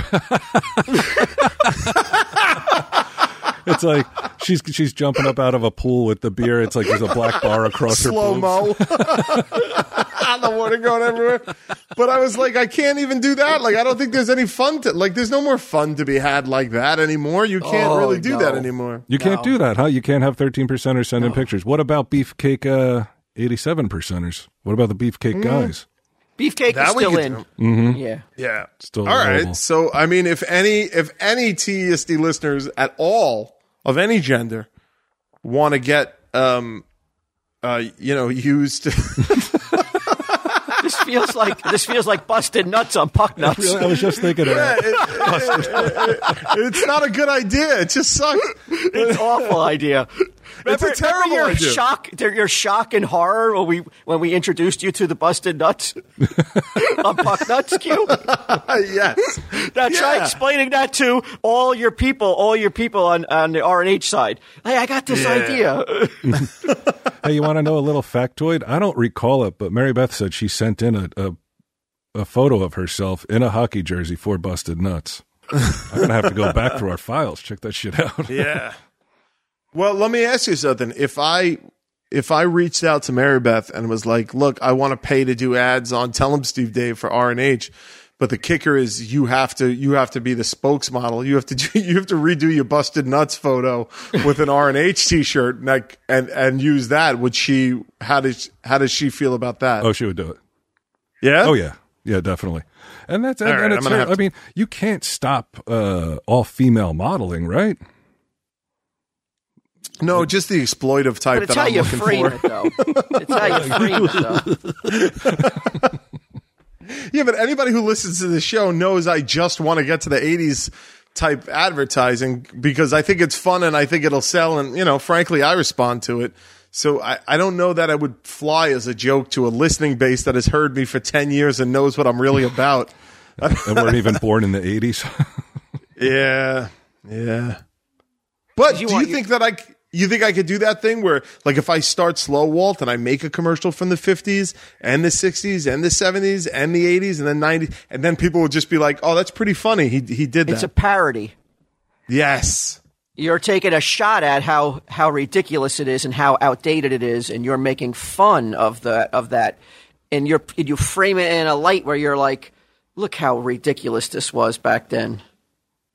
It's like she's she's jumping up out of a pool with the beer. It's like there's a black bar across her slow boobs. mo. the water going everywhere. But I was like, I can't even do that. Like, I don't think there's any fun to like. There's no more fun to be had like that anymore. You can't Oh, really do that anymore. You can't No. do that, huh? You can't have 13 percenters sending pictures. What about beefcake uh 87 percenters? What about the beefcake guys? Beefcake That is still could in. do. Yeah. Yeah. Still all right. available. So, I mean, if any, if any TESD listeners at all of any gender want to get, um, uh, you know, used. This feels like this feels like busted nuts on puck nuts. Really, I was just thinking of that. It's not a good idea. It just sucks. It's an awful idea. It's a terrible your idea. shock, your shock and horror when we when we introduced you to the busted nuts on puck nuts. Q. yes. Now try explaining that to all your people, all your people on, on the R and H side. Hey, I got this Yeah. idea. Hey, you want to know a little factoid? I don't recall it, but Mary Beth said she sent in a, a a photo of herself in a hockey jersey for busted nuts. I'm gonna have to go back through our files, check that shit out. Yeah. Well, let me ask you something. If I if I reached out to Mary Beth and was like, "Look, I want to pay to do ads on Tell 'em Steve Dave for R and H," but the kicker is you have to you have to be the spokesmodel. You have to do, you have to redo your busted nuts photo with an R and H T-shirt and, like, and and use that. Would she? How does how does she feel about that? Oh, she would do it. yeah. Oh yeah, yeah, definitely. And that's and, right, and it's I mean, you can't stop uh, all female modeling, right? No, just the exploitive type But it's that how I'm you looking frame for. it, though. It's how you frame it, though. Yeah, but anybody who listens to the show knows I just want to get to the 80s type advertising because I think it's fun and I think it'll sell. And, you know, frankly, I respond to it. So I, I don't know that I would fly as a joke to a listening base that has heard me for 10 years and knows what I'm really about. and weren't even born in the '80s. yeah. Yeah. But You do you want- think that I, c- you think I could do that thing where, like, if I start Slow Walt and I make a commercial from the 50s and the 60s and the 70s and the 80s and then 90s, and then people would just be like, oh, that's pretty funny. He, he did that. It's a parody. yes. You're taking a shot at how, how ridiculous it is and how outdated it is, and you're making fun of the of that, and you're and you frame it in a light where you're like, look how ridiculous this was back then.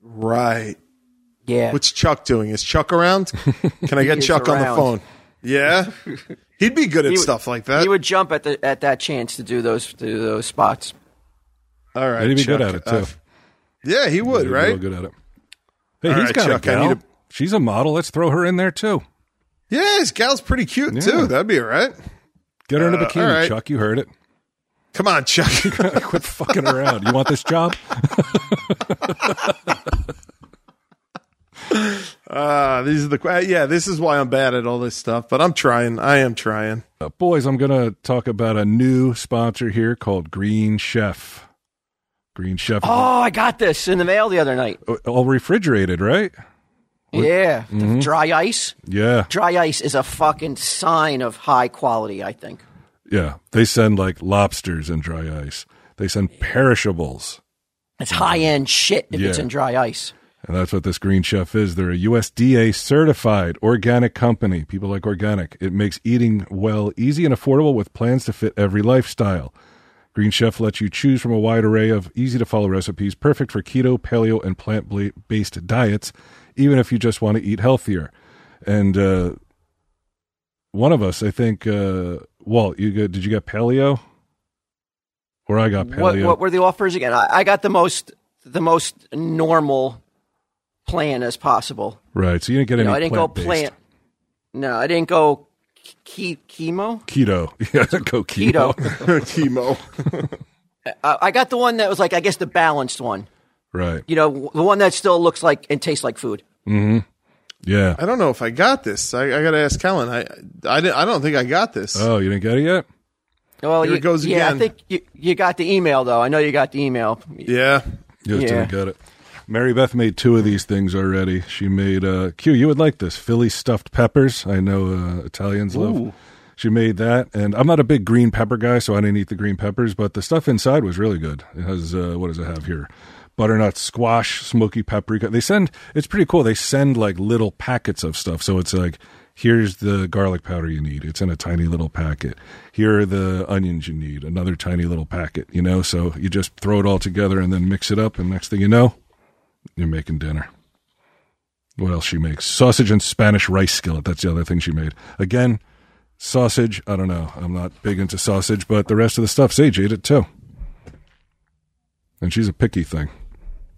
Right. Yeah, What's Chuck doing? Is Chuck around? Can I get is Chuck on the phone? Yeah. He'd be good at would- stuff like that. he would jump at the at that chance to do those to do those spots. All right. He'd be good at it too. Uh, yeah, he would, He'd be right? Real good at it. Hey, All he's right, got Chuck, a I gal. a- She's a model. Let's throw her in there too. Yeah, his gal's pretty cute Yeah. too. That'd be all right. Get her in a Uh, bikini, right. Chuck. You heard it. Come on, Chuck. Quit fucking around. You want this job? Uh, these are the que- yeah. This is why I'm bad at all this stuff, but I'm trying. I am trying. Uh, boys, I'm going to talk about a new sponsor here called Green Chef. Green Chef, Oh, I got this in the mail the other night. all refrigerated, right? Yeah, Mm-hmm. dry ice. Yeah, Dry ice is a fucking sign of high quality. I think. yeah. They send like lobsters in dry ice. They send perishables, It's high end shit if it's in dry ice. And that's what this Green Chef is. They're a USDA certified organic company. People like organic. It makes eating well easy and affordable with plans to fit every lifestyle. Green Chef lets you choose from a wide array of easy to follow recipes, perfect for keto, paleo, and plant based diets, even if you just want to eat healthier. And uh, one of us, I think, uh, Walt, you got, did you get paleo? Or I got paleo? What, what were the offers again? I, I got the most the most normal plan as possible. right. So you didn't get You any know, I didn't go plant-based. No, I didn't go ke- chemo. Keto. Yeah, go keto. Keto. Chemo. I, I got the one that was like I guess the balanced one. right. You know, the one that still looks like and tastes like food. Mm-hmm. Yeah. I don't know if I got this. I, I got to ask Kellen. I I, didn't, I don't think I got this. Oh, you didn't get it yet? Well, Here you, it goes yeah, again. I think you, you got the email though. I know you got the email. yeah. Just Yeah. didn't get it. Mary Beth made two of these things already. She made uh Q, you would like this. Philly stuffed peppers. I know uh, Italians love. She made that and I'm not a big green pepper guy, so I didn't eat the green peppers, but the stuff inside was really good. It has uh what does it have here? Butternut squash, smoky paprika. They send it's pretty cool. They send like little packets of stuff. So it's like here's the garlic powder you need. It's in a tiny little packet. Here are the onions you need. Another tiny little packet, you know? So you just throw it all together and then mix it up and next thing you know, you're making dinner. What else she makes? Sausage and Spanish rice skillet. That's the other thing she made. Again, sausage. I don't know. I'm not big into sausage, but the rest of the stuff, Sage ate it too. And she's a picky thing.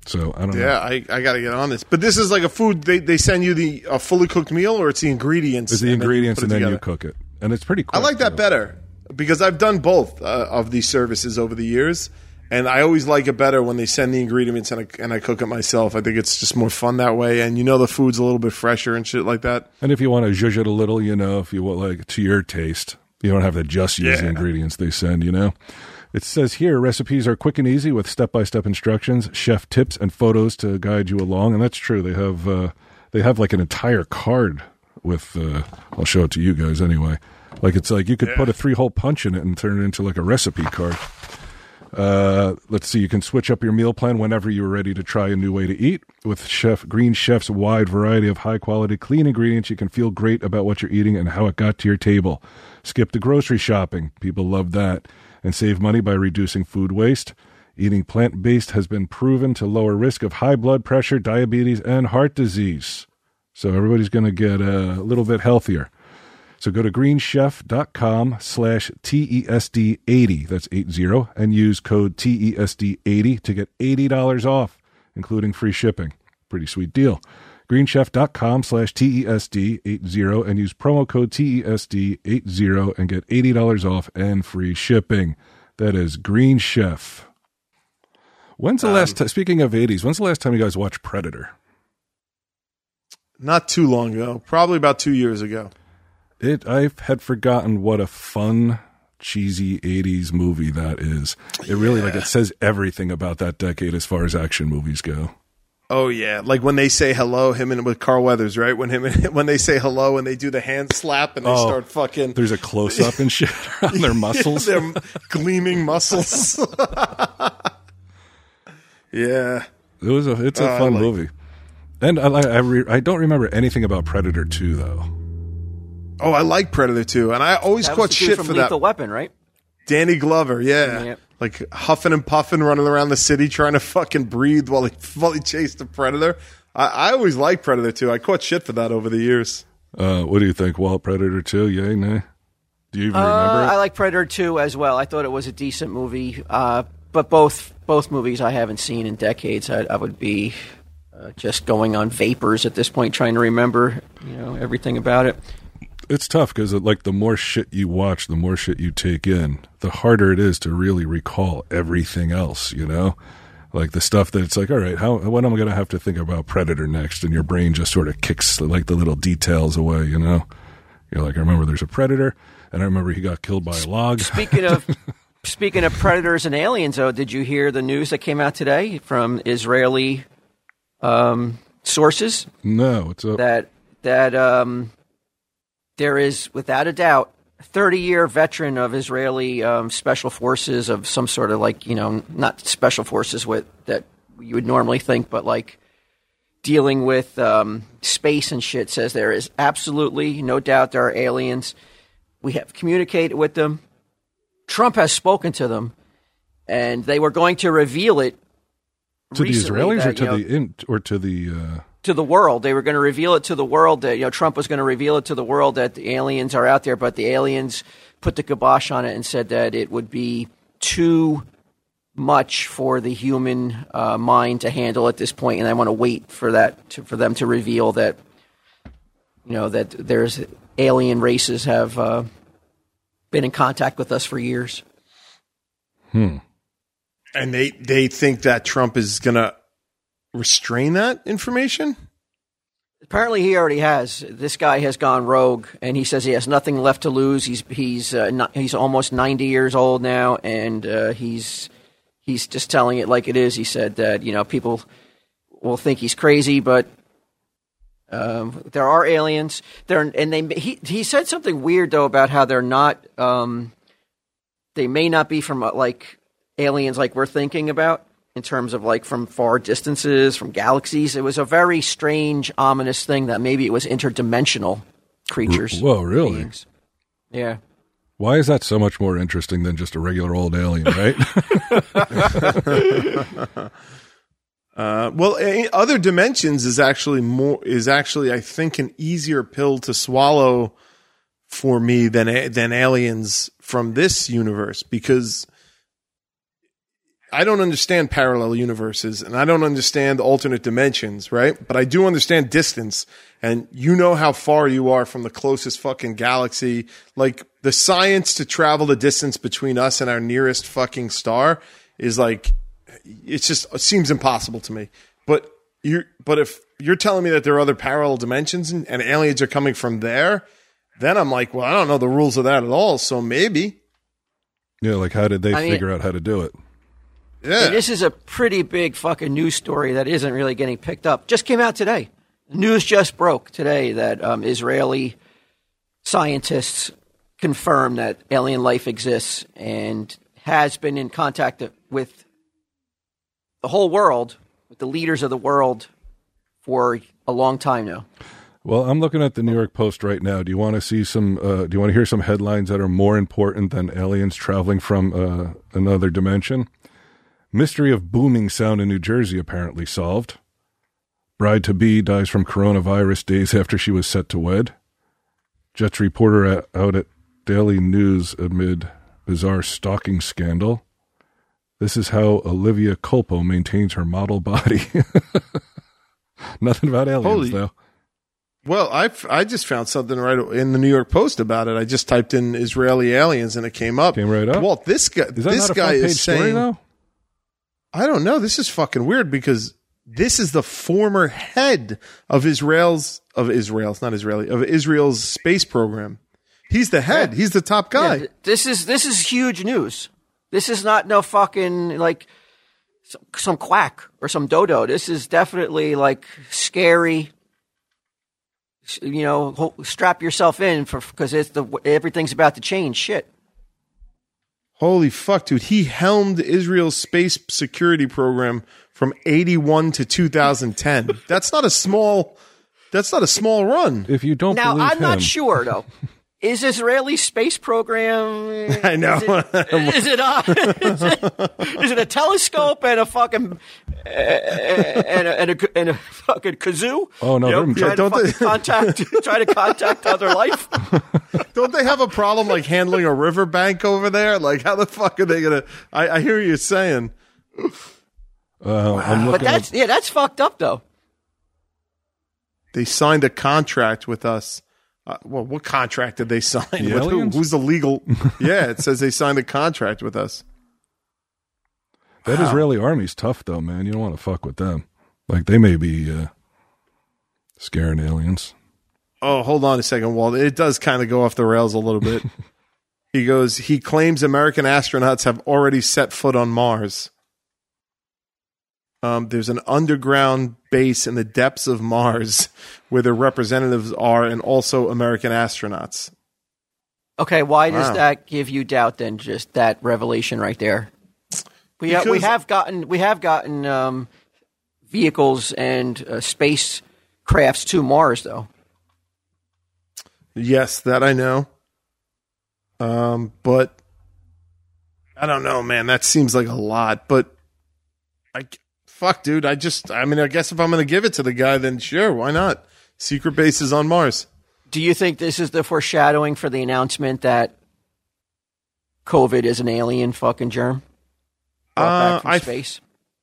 So I don't know. Yeah, I, I got to get on this. But this is like a food. They, they send you the a fully cooked meal, or it's the ingredients. It's the and then you ingredients and then you cook it. And it's pretty cool. I like that better. because I've done both uh, of these services over the years, and I always like it better when they send the ingredients and I, and I cook it myself. I think it's just more fun that way, and you know the food's a little bit fresher and shit like that. And if you want to zhuzh it a little, you know, if you want like to your taste, you don't have to just use the ingredients they send, you know. It says here recipes are quick and easy with step-by-step instructions, chef tips and photos to guide you along, and that's true. They have uh, they have like an entire card with uh, I'll show it to you guys anyway. Like it's like you could put a three-hole punch in it and turn it into like a recipe card. Uh, let's see. You can switch up your meal plan whenever you're ready to try a new way to eat. With Chef Green Chef's wide variety of high quality, clean ingredients, you can feel great about what you're eating and how it got to your table. Skip the grocery shopping. People love that. And save money by reducing food waste. Eating plant based has been proven to lower risk of high blood pressure, diabetes, and heart disease. So everybody's going to get a little bit healthier. So go to greenchef.com slash TESD80, that's 80, and use code TESD80 to get $80 off, including free shipping. Pretty sweet deal. greenchef.com slash TESD80 and use promo code TESD80 and get $80 off and free shipping. That is Green Chef. When's the um, last time, speaking of 80s, when's the last time you guys watched Predator? Not too long ago, probably about two years ago. It I had forgotten what a fun cheesy 80s movie that is. It really like it says everything about that decade as far as action movies go. Oh yeah, like when they say hello, him and with Carl Weathers, right? When him and, when they say hello and they do the hand slap and they Oh. start fucking There's a close up and shit on their muscles. their gleaming muscles. yeah, It was a it's a Oh, fun like- movie. And I I, re, I don't remember anything about Predator 2 though. Oh, I like Predator 2, and I always That caught was the dude shit from for Lethal that. Weapon, right? Danny Glover, yeah. Yeah. like huffing and puffing, running around the city trying to fucking breathe while he while he chased the Predator. I, I always liked Predator 2. I caught shit for that over the years. Uh, what do you think, Walt Predator 2? Yay, nay? Do you even Uh, remember I like Predator 2 as well. I thought it was a decent movie, uh, but both both movies I haven't seen in decades. I, I would be uh, just going on vapors at this point, trying to remember you know everything about it. It's tough because like the more shit you watch, the more shit you take in, the harder it is to really recall everything else. You know, like the stuff that's like, all right, how when am I going to have to think about Predator next? And your brain just sort of kicks like the little details away. You know, you're like, I remember there's a Predator, and I remember he got killed by a log. Speaking of speaking of predators and aliens, though, did you hear the news that came out today from Israeli um, sources No, what's up? that that um, there is, without a doubt, 30 year veteran of Israeli um, special forces of some sort of like, you know, not special forces with that you would normally think, but like dealing with um, space and shit says there is absolutely no doubt there are aliens. We have communicated with them. Trump has spoken to them, and they were going to reveal it to the Israelis or to you know, the in, or to the uh, to the world. They were going to reveal it to the world that you know Trump was going to reveal it to the world that the aliens are out there, but the aliens put the kibosh on it and said that it would be too much for the human uh, mind to handle at this point, and I want to wait for that to, for them to reveal that you know that there's alien races have uh, been in contact with us for years. Hmm. And they they think that Trump is gonna restrain that information. Apparently, he already has. This guy has gone rogue, and he says he has nothing left to lose. He's he's uh, not, he's almost ninety years old now, and uh, he's he's just telling it like it is. He said that you know people will think he's crazy, but um, there are aliens. There and they he he said something weird though about how they're not. Um, they may not be from uh, like aliens like we're thinking about in terms of like from far distances, from galaxies. It was a very strange, ominous thing that maybe it was interdimensional creatures. whoa, really? beings. Yeah. Why is that so much more interesting than just a regular old alien, right? Uh, well, other dimensions is actually more is actually I think an easier pill to swallow for me than than aliens from this universe because I don't understand parallel universes and I don't understand alternate dimensions, right? But I do understand distance and you know how far you are from the closest fucking galaxy. Like the science to travel the distance between us and our nearest fucking star is like it's just it seems impossible to me. But you but if you're telling me that there are other parallel dimensions and, and aliens are coming from there, then I'm like, well, I don't know the rules of that at all. So maybe, Yeah, like how did they I mean- figure out how to do it? Yeah. And this is a pretty big fucking news story that isn't really getting picked up. Just came out today. News just broke today that um, Israeli scientists confirm that alien life exists and has been in contact with the whole world, with the leaders of the world for a long time now. Well, I'm looking at the New York Post right now. Do you want to see some? Uh, do you want to hear some headlines that are more important than aliens traveling from uh, another dimension? Mystery of booming sound in New Jersey apparently solved. Bride to be dies from coronavirus days after she was set to wed. Jets reporter at, out at Daily News amid bizarre stalking scandal. This is how Olivia Culpo maintains her model body. Nothing about aliens, Holy- though. Well, I I just found something right in the New York Post about it. I just typed in Israeli aliens and it came up. Came right up? Walt, this guy, Is that this guy is story, saying, though? I don't know. This is fucking weird because this is the former head of Israel's of Israel's not Israeli of Israel's space program. He's the head. He's the top guy. Yeah, this is this is huge news. This is not no fucking like some, some quack or some dodo. This is definitely like scary. You know, strap yourself in for because it's the everything's about to change. Shit. Holy fuck, dude. He helmed Israel's space security program from 81 to 2010. that's not a small that's not a small run. If you don't Now believe I'm not sure though. Is Israeli space program? I know. Is it a is it, is it a telescope and a fucking and a, and a, and a fucking kazoo? Oh, no, You know, they're- to don't they- fucking contact try to contact other life. Don't they have a problem like handling a riverbank over there? Like how the fuck are they gonna I, I hear you saying. Uh, I'm But looking that's yeah, that's fucked up though. They signed a contract with us. Uh, well, what contract did they sign? The with who? Who's the legal? yeah, it says they signed a contract with us. At, that Israeli army's tough though, man. You don't want to fuck with them. Like they may be uh, scaring aliens. Oh, hold on a second, Walt. It does kind of go off the rails a little bit. he goes, he claims American astronauts have already set foot on Mars. Um, there's an underground base in the depths of Mars where their representatives are and also American astronauts. Okay, why does that give you doubt then? Just that revelation right there. We ha- we have gotten we have gotten um, vehicles and uh, space crafts to Mars though. Yes, that I know. Um, but I don't know, man. That seems like a lot. But I fuck, dude. I just, I mean, I guess if I'm going to give it to the guy, then sure, why not? Secret bases on Mars. Do you think this is the foreshadowing for the announcement that COVID is an alien fucking germ brought Uh, back from I- space?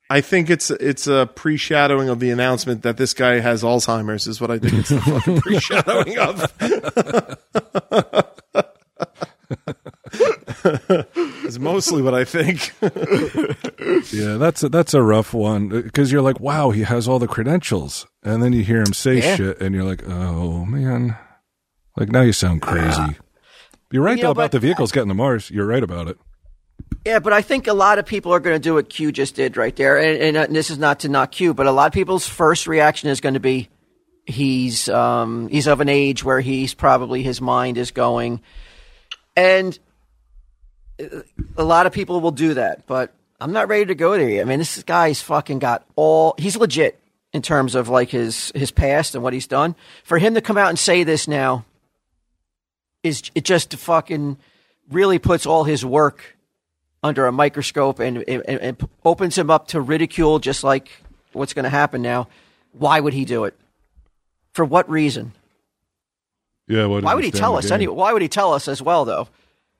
I think it's it's a pre-shadowing of the announcement that this guy has Alzheimer's. Is what I think it's the fucking pre-shadowing of. It's mostly what I think. Yeah, that's a, that's a rough one because you're like, wow, he has all the credentials, and then you hear him say Yeah. shit, and you're like, oh man, like now you sound crazy. You're right You though know, about but- the vehicles getting to Mars. You're right about it. Yeah, but I think a lot of people are going to do what Q just did right there, and, and, uh, this is not to knock Q, but a lot of people's first reaction is going to be he's um, he's of an age where he's probably his mind is going, and uh, a lot of people will do that. But I'm not ready to go there yet. I mean, this guy's fucking got all he's legit in terms of like his his past and what he's done. For him to come out and say this now is it just fucking really puts all his work under a microscope and, and, and opens him up to ridicule, just like what's going to happen now. Why would he do it? For what reason? Yeah. What Why would he tell us anyway? Why would he tell us as well, though?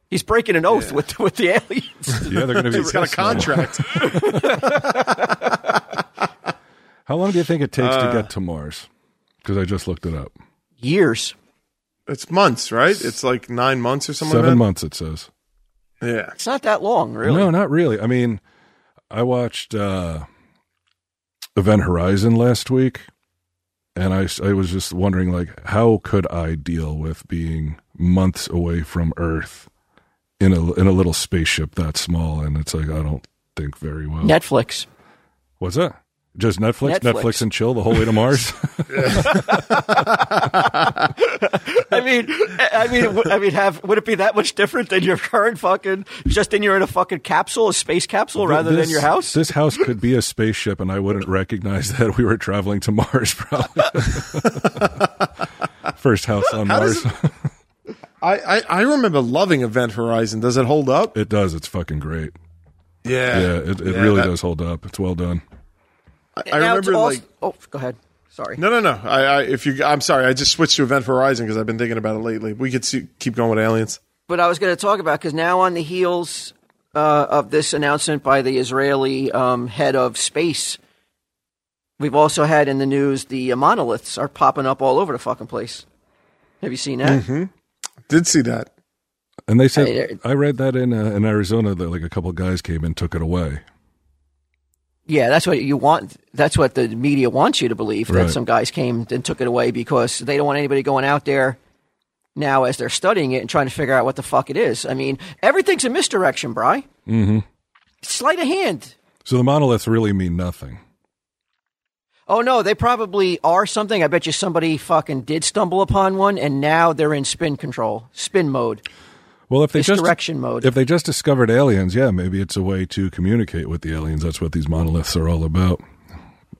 He's breaking an oath with with the aliens. Yeah, they're going to be. He's got a contract. How long do you think it takes Uh, to get to Mars? Because I just looked it up. Years. It's months, right? It's like nine months or something. Seven like months, it says. Yeah. It's not that long, really. No, not really. I mean, I watched uh, Event Horizon last week, and I, I was just wondering, like, how could I deal with being months away from Earth in a in a little spaceship that small? And it's like I don't think very well. Netflix. What's that? Just Netflix, Netflix. Netflix, and chill the whole way to Mars. I mean, I mean, w- I mean, have would it be that much different than your current fucking? Just in you're in a fucking capsule, a space capsule, rather This- than your house. This house could be a spaceship, and I wouldn't recognize that we were traveling to Mars. Probably first house on How Mars. does I, I, I remember loving Event Horizon. Does it hold up? It does. It's fucking great. Yeah. Yeah, it, it Yeah, really that- does hold up. It's well done. I, I remember also- like oh, go ahead. Sorry. no no no. I, I if you I'm sorry. I just switched to Event Horizon because I've been thinking about it lately. We could see, keep going with aliens. But I was going to talk about because now on the heels uh, of this announcement by the Israeli um, head of space, we've also had in the news the uh, monoliths are popping up all over the fucking place. Have you seen that? Did see that. And they said Hey, I read that in uh, in Arizona that like a couple guys came and took it away. Yeah, that's what you want. That's what the media wants you to believe Right. that some guys came and took it away because they don't want anybody going out there now as they're studying it and trying to figure out what the fuck it is. I mean, everything's a misdirection, Bry. Mm-hmm. Sleight of hand. So the monoliths really mean nothing. Oh no, they probably are something. I bet you somebody fucking did stumble upon one, and now they're in spin control, spin mode, Well, if they just mode. if they just discovered aliens, yeah, maybe it's a way to communicate with the aliens. That's what these monoliths are all about.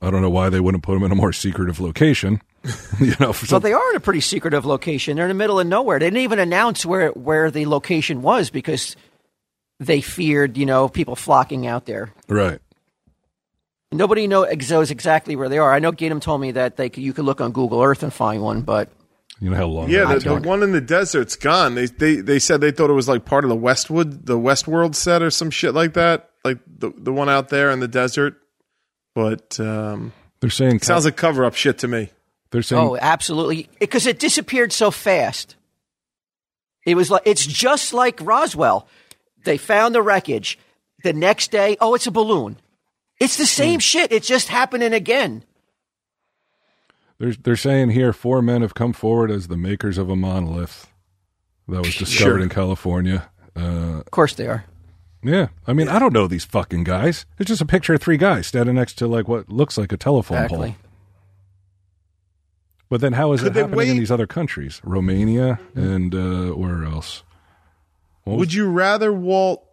I don't know why they wouldn't put them in a more secretive location. you know, for Well, they are in a pretty secretive location. They're in the middle of nowhere. They didn't even announce where where the location was because they feared, you know, people flocking out there. right. Nobody know, knows exactly where they are. I know Gatum told me that they could, you could look on Google Earth and find one, but You know how long? Yeah, the, the one in the desert's gone. They, they they said they thought it was like part of the Westwood, the Westworld set or some shit like that. Like the the one out there in the desert. But um, They're saying sounds like cover up shit to me. they're saying oh, absolutely, because it disappeared so fast. It was like it's just like Roswell. They found the wreckage. The next day, oh, it's a balloon. It's the same shit. It's just happening again. They're, they're saying here four men have come forward as the makers of a monolith that was discovered Sure. in California. Uh, Of course they are. yeah, I mean, I don't know these fucking guys. It's just a picture of three guys standing next to like what looks like a telephone Exactly. pole. But then, how is Could it they happening in these other countries? Romania and uh, where else? Would you rather Walt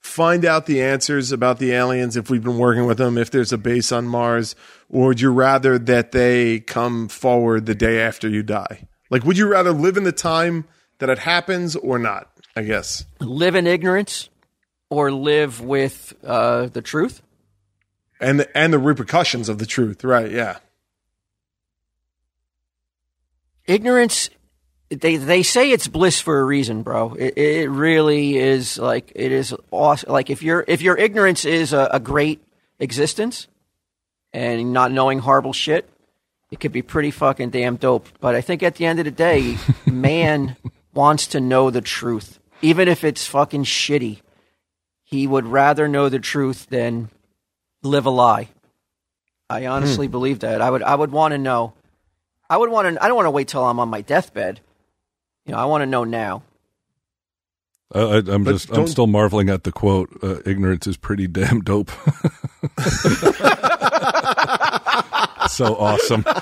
find out the answers about the aliens if we've been working with them, if there's a base on Mars, or would you rather that they come forward the day after you die? Like, would you rather live in the time that it happens or not? I guess. Live in ignorance or live with uh, the truth. And the, and the repercussions of the truth, right? Yeah. ignorance they they say it's bliss for a reason bro. It, it really is like it is awesome like if your if your ignorance is a, a great existence and not knowing horrible shit it could be pretty fucking damn dope. But i think at the end of the day man wants to know the truth. Even if it's fucking shitty he would rather know the truth than live a lie. I honestly hmm. believe that. I would i would want to know. I would want to. I don't want to wait till I'm on my deathbed. You know, I want to know now. I, I, I'm But just I'm still marveling at the quote. Uh, Ignorance is pretty damn dope. so awesome.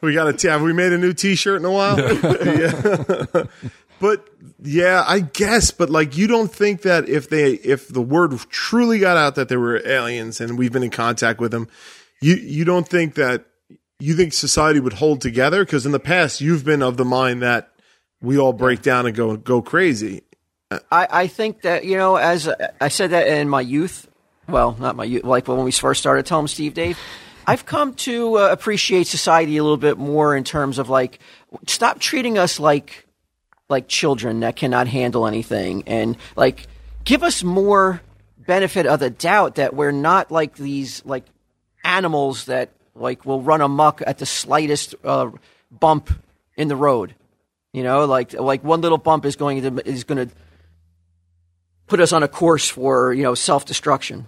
We got a t- have we made a new T-shirt in a while? yeah. but yeah, I guess. But like, you don't think that if they if the word truly got out that there were aliens and we've been in contact with them, you you don't think that you think society would hold together? Because in the past, you've been of the mind that we all break down and go go crazy. I, I think that you know, as I said that in my youth. Well, not my youth. Like when we first started telling Steve Dave. I've come to uh, appreciate society a little bit more in terms of like, stop treating us like like children that cannot handle anything, and like give us more benefit of the doubt that we're not like these like animals that like will run amok at the slightest uh, bump in the road. You know, like like one little bump is going to is going to put us on a course for you know self destruction.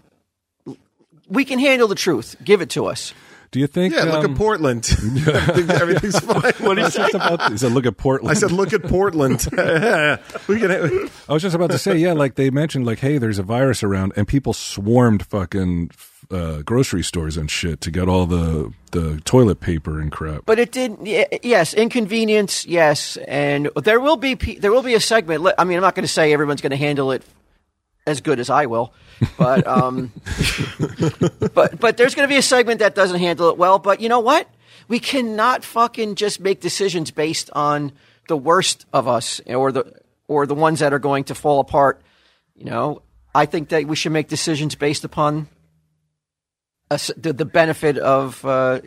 We can handle the truth. Give it to us. Do you think? Yeah, look um, at Portland. Everything's fine. What I was just about. He said, "Look at Portland." I said, look at Portland. we can. I was just about to say, yeah, like they mentioned, like, hey, there's a virus around, and people swarmed fucking uh, grocery stores and shit to get all the the toilet paper and crap. But it did. y- Yes, inconvenience. Yes, and there will be there will be a segment. I mean, I'm not going to say everyone's going to handle it as good as I will, but um, but but there's going to be a segment that doesn't handle it well. But you know what? We cannot fucking just make decisions based on the worst of us or the or the ones that are going to fall apart. You know, I think that we should make decisions based upon a the, the benefit of uh,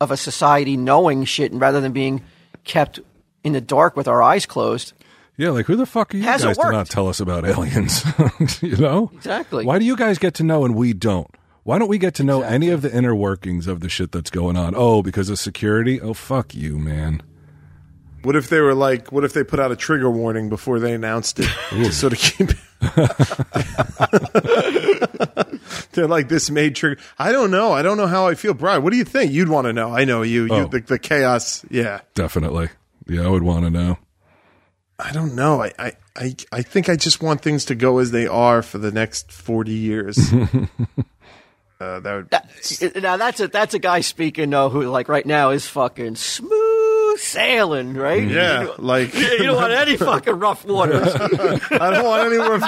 of a society knowing shit, and rather than being kept in the dark with our eyes closed. Yeah, like who the fuck are you Hasn't guys to not tell us about aliens? you know Exactly. Why do you guys get to know and we don't? Why don't we get to know any of the inner workings of the shit that's going on? Oh, because of security? Oh, fuck you, man. What if they were like? What if they put out a trigger warning before they announced it So to sort of keep? They're like this made trigger. I don't know. I don't know how I feel, Brian. What do you think? You'd want to know. I know you. Oh. You the, the chaos. Yeah. Definitely. Yeah, I would want to know. I don't know. I, I, I, I think I just want things to go as they are for the next forty years. uh, that would. That, now that's a that's a guy speaking though who like right now is fucking smooth sailing, right? yeah, You don't, like you don't want any fucking rough waters. I don't want any more.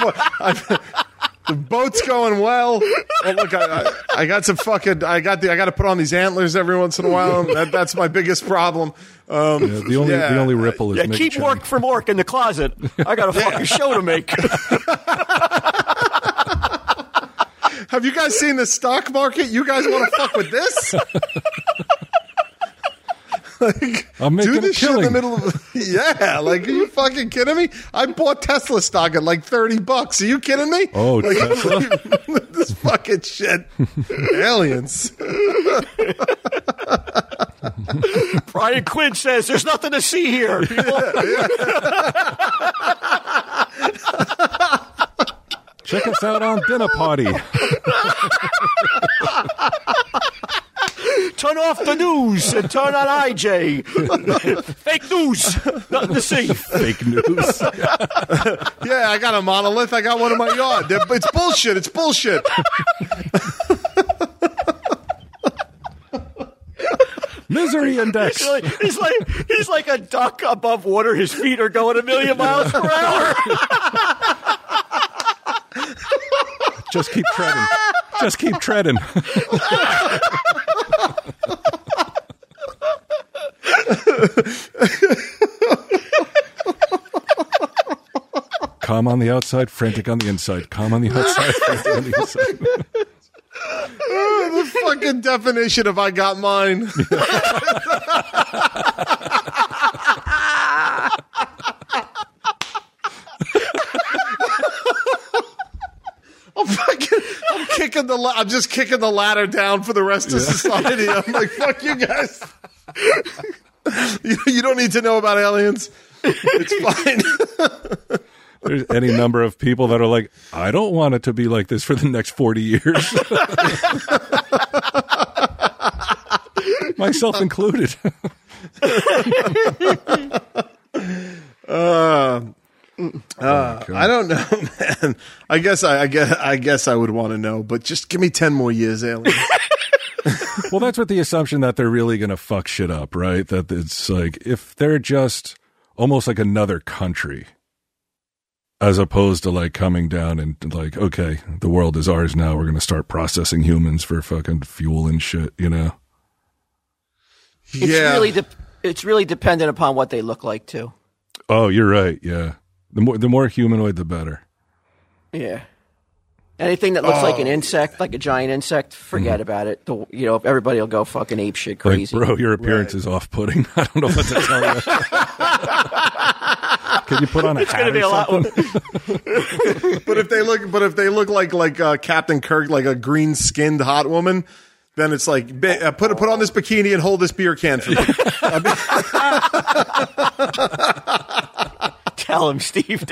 Fun. I, the boat's going well. Oh, look, I, I, I got some fucking. I got the. I got to put on these antlers every once in a while. And that, that's my biggest problem. Um, Yeah, the only yeah. the only ripple is yeah, Mick keep Chang. work from work in the closet. I got a fucking show to make. Have you guys seen the stock market? You guys want to fuck with this? like, I'm making do a this shit in the middle of. Yeah, like, are you fucking kidding me? I bought Tesla stock at like thirty bucks. Are you kidding me? Oh, like, Tesla? this fucking shit. Aliens. Brian Quinn says there's nothing to see here. Check us out on Dinner Party. Turn off the news and turn on IJ. Fake news. Nothing to see. Fake news. Yeah, I got a monolith. I got one in my yard. They're- It's bullshit. It's bullshit. Misery index. He's like, he's like he's like a duck above water. His feet are going a million miles per hour. Just keep treading. Just keep treading. Calm on the outside, frantic on the inside. Calm on the outside, frantic on the inside. Ah, the fucking definition of I got mine. I'm fucking, I'm kicking the, la- I'm just kicking the ladder down for the rest of society. I'm like, fuck you guys. you, you don't need to know about aliens. It's fine. There's any number of people that are like, I don't want it to be like this for the next 40 years. Myself included. Uh, uh, I don't know, man. I guess I, I guess I guess I would want to know, but just give me ten more years, aliens. Well, that's what the assumption that they're really going to fuck shit up, right? That it's like if they're just almost like another country, as opposed to like coming down and like, okay, the world is ours now. We're going to start processing humans for fucking fuel and shit, you know? It's yeah, really de- it's really dependent upon what they look like too. Oh, you're right. Yeah, the more the more humanoid, the better. Yeah. Anything that looks like an oh. insect, like a giant insect, forget mm-hmm. about it. The, you know, everybody will go fucking ape shit Like, crazy. bro, your appearance is off-putting. I don't know what to tell you. Can you put on a it's hat? It's going to be a lot. but if they look, but if they look like like uh, Captain Kirk, like a green skinned hot woman, then it's like uh, put put on this bikini and hold this beer can for me. Tell him, Steve.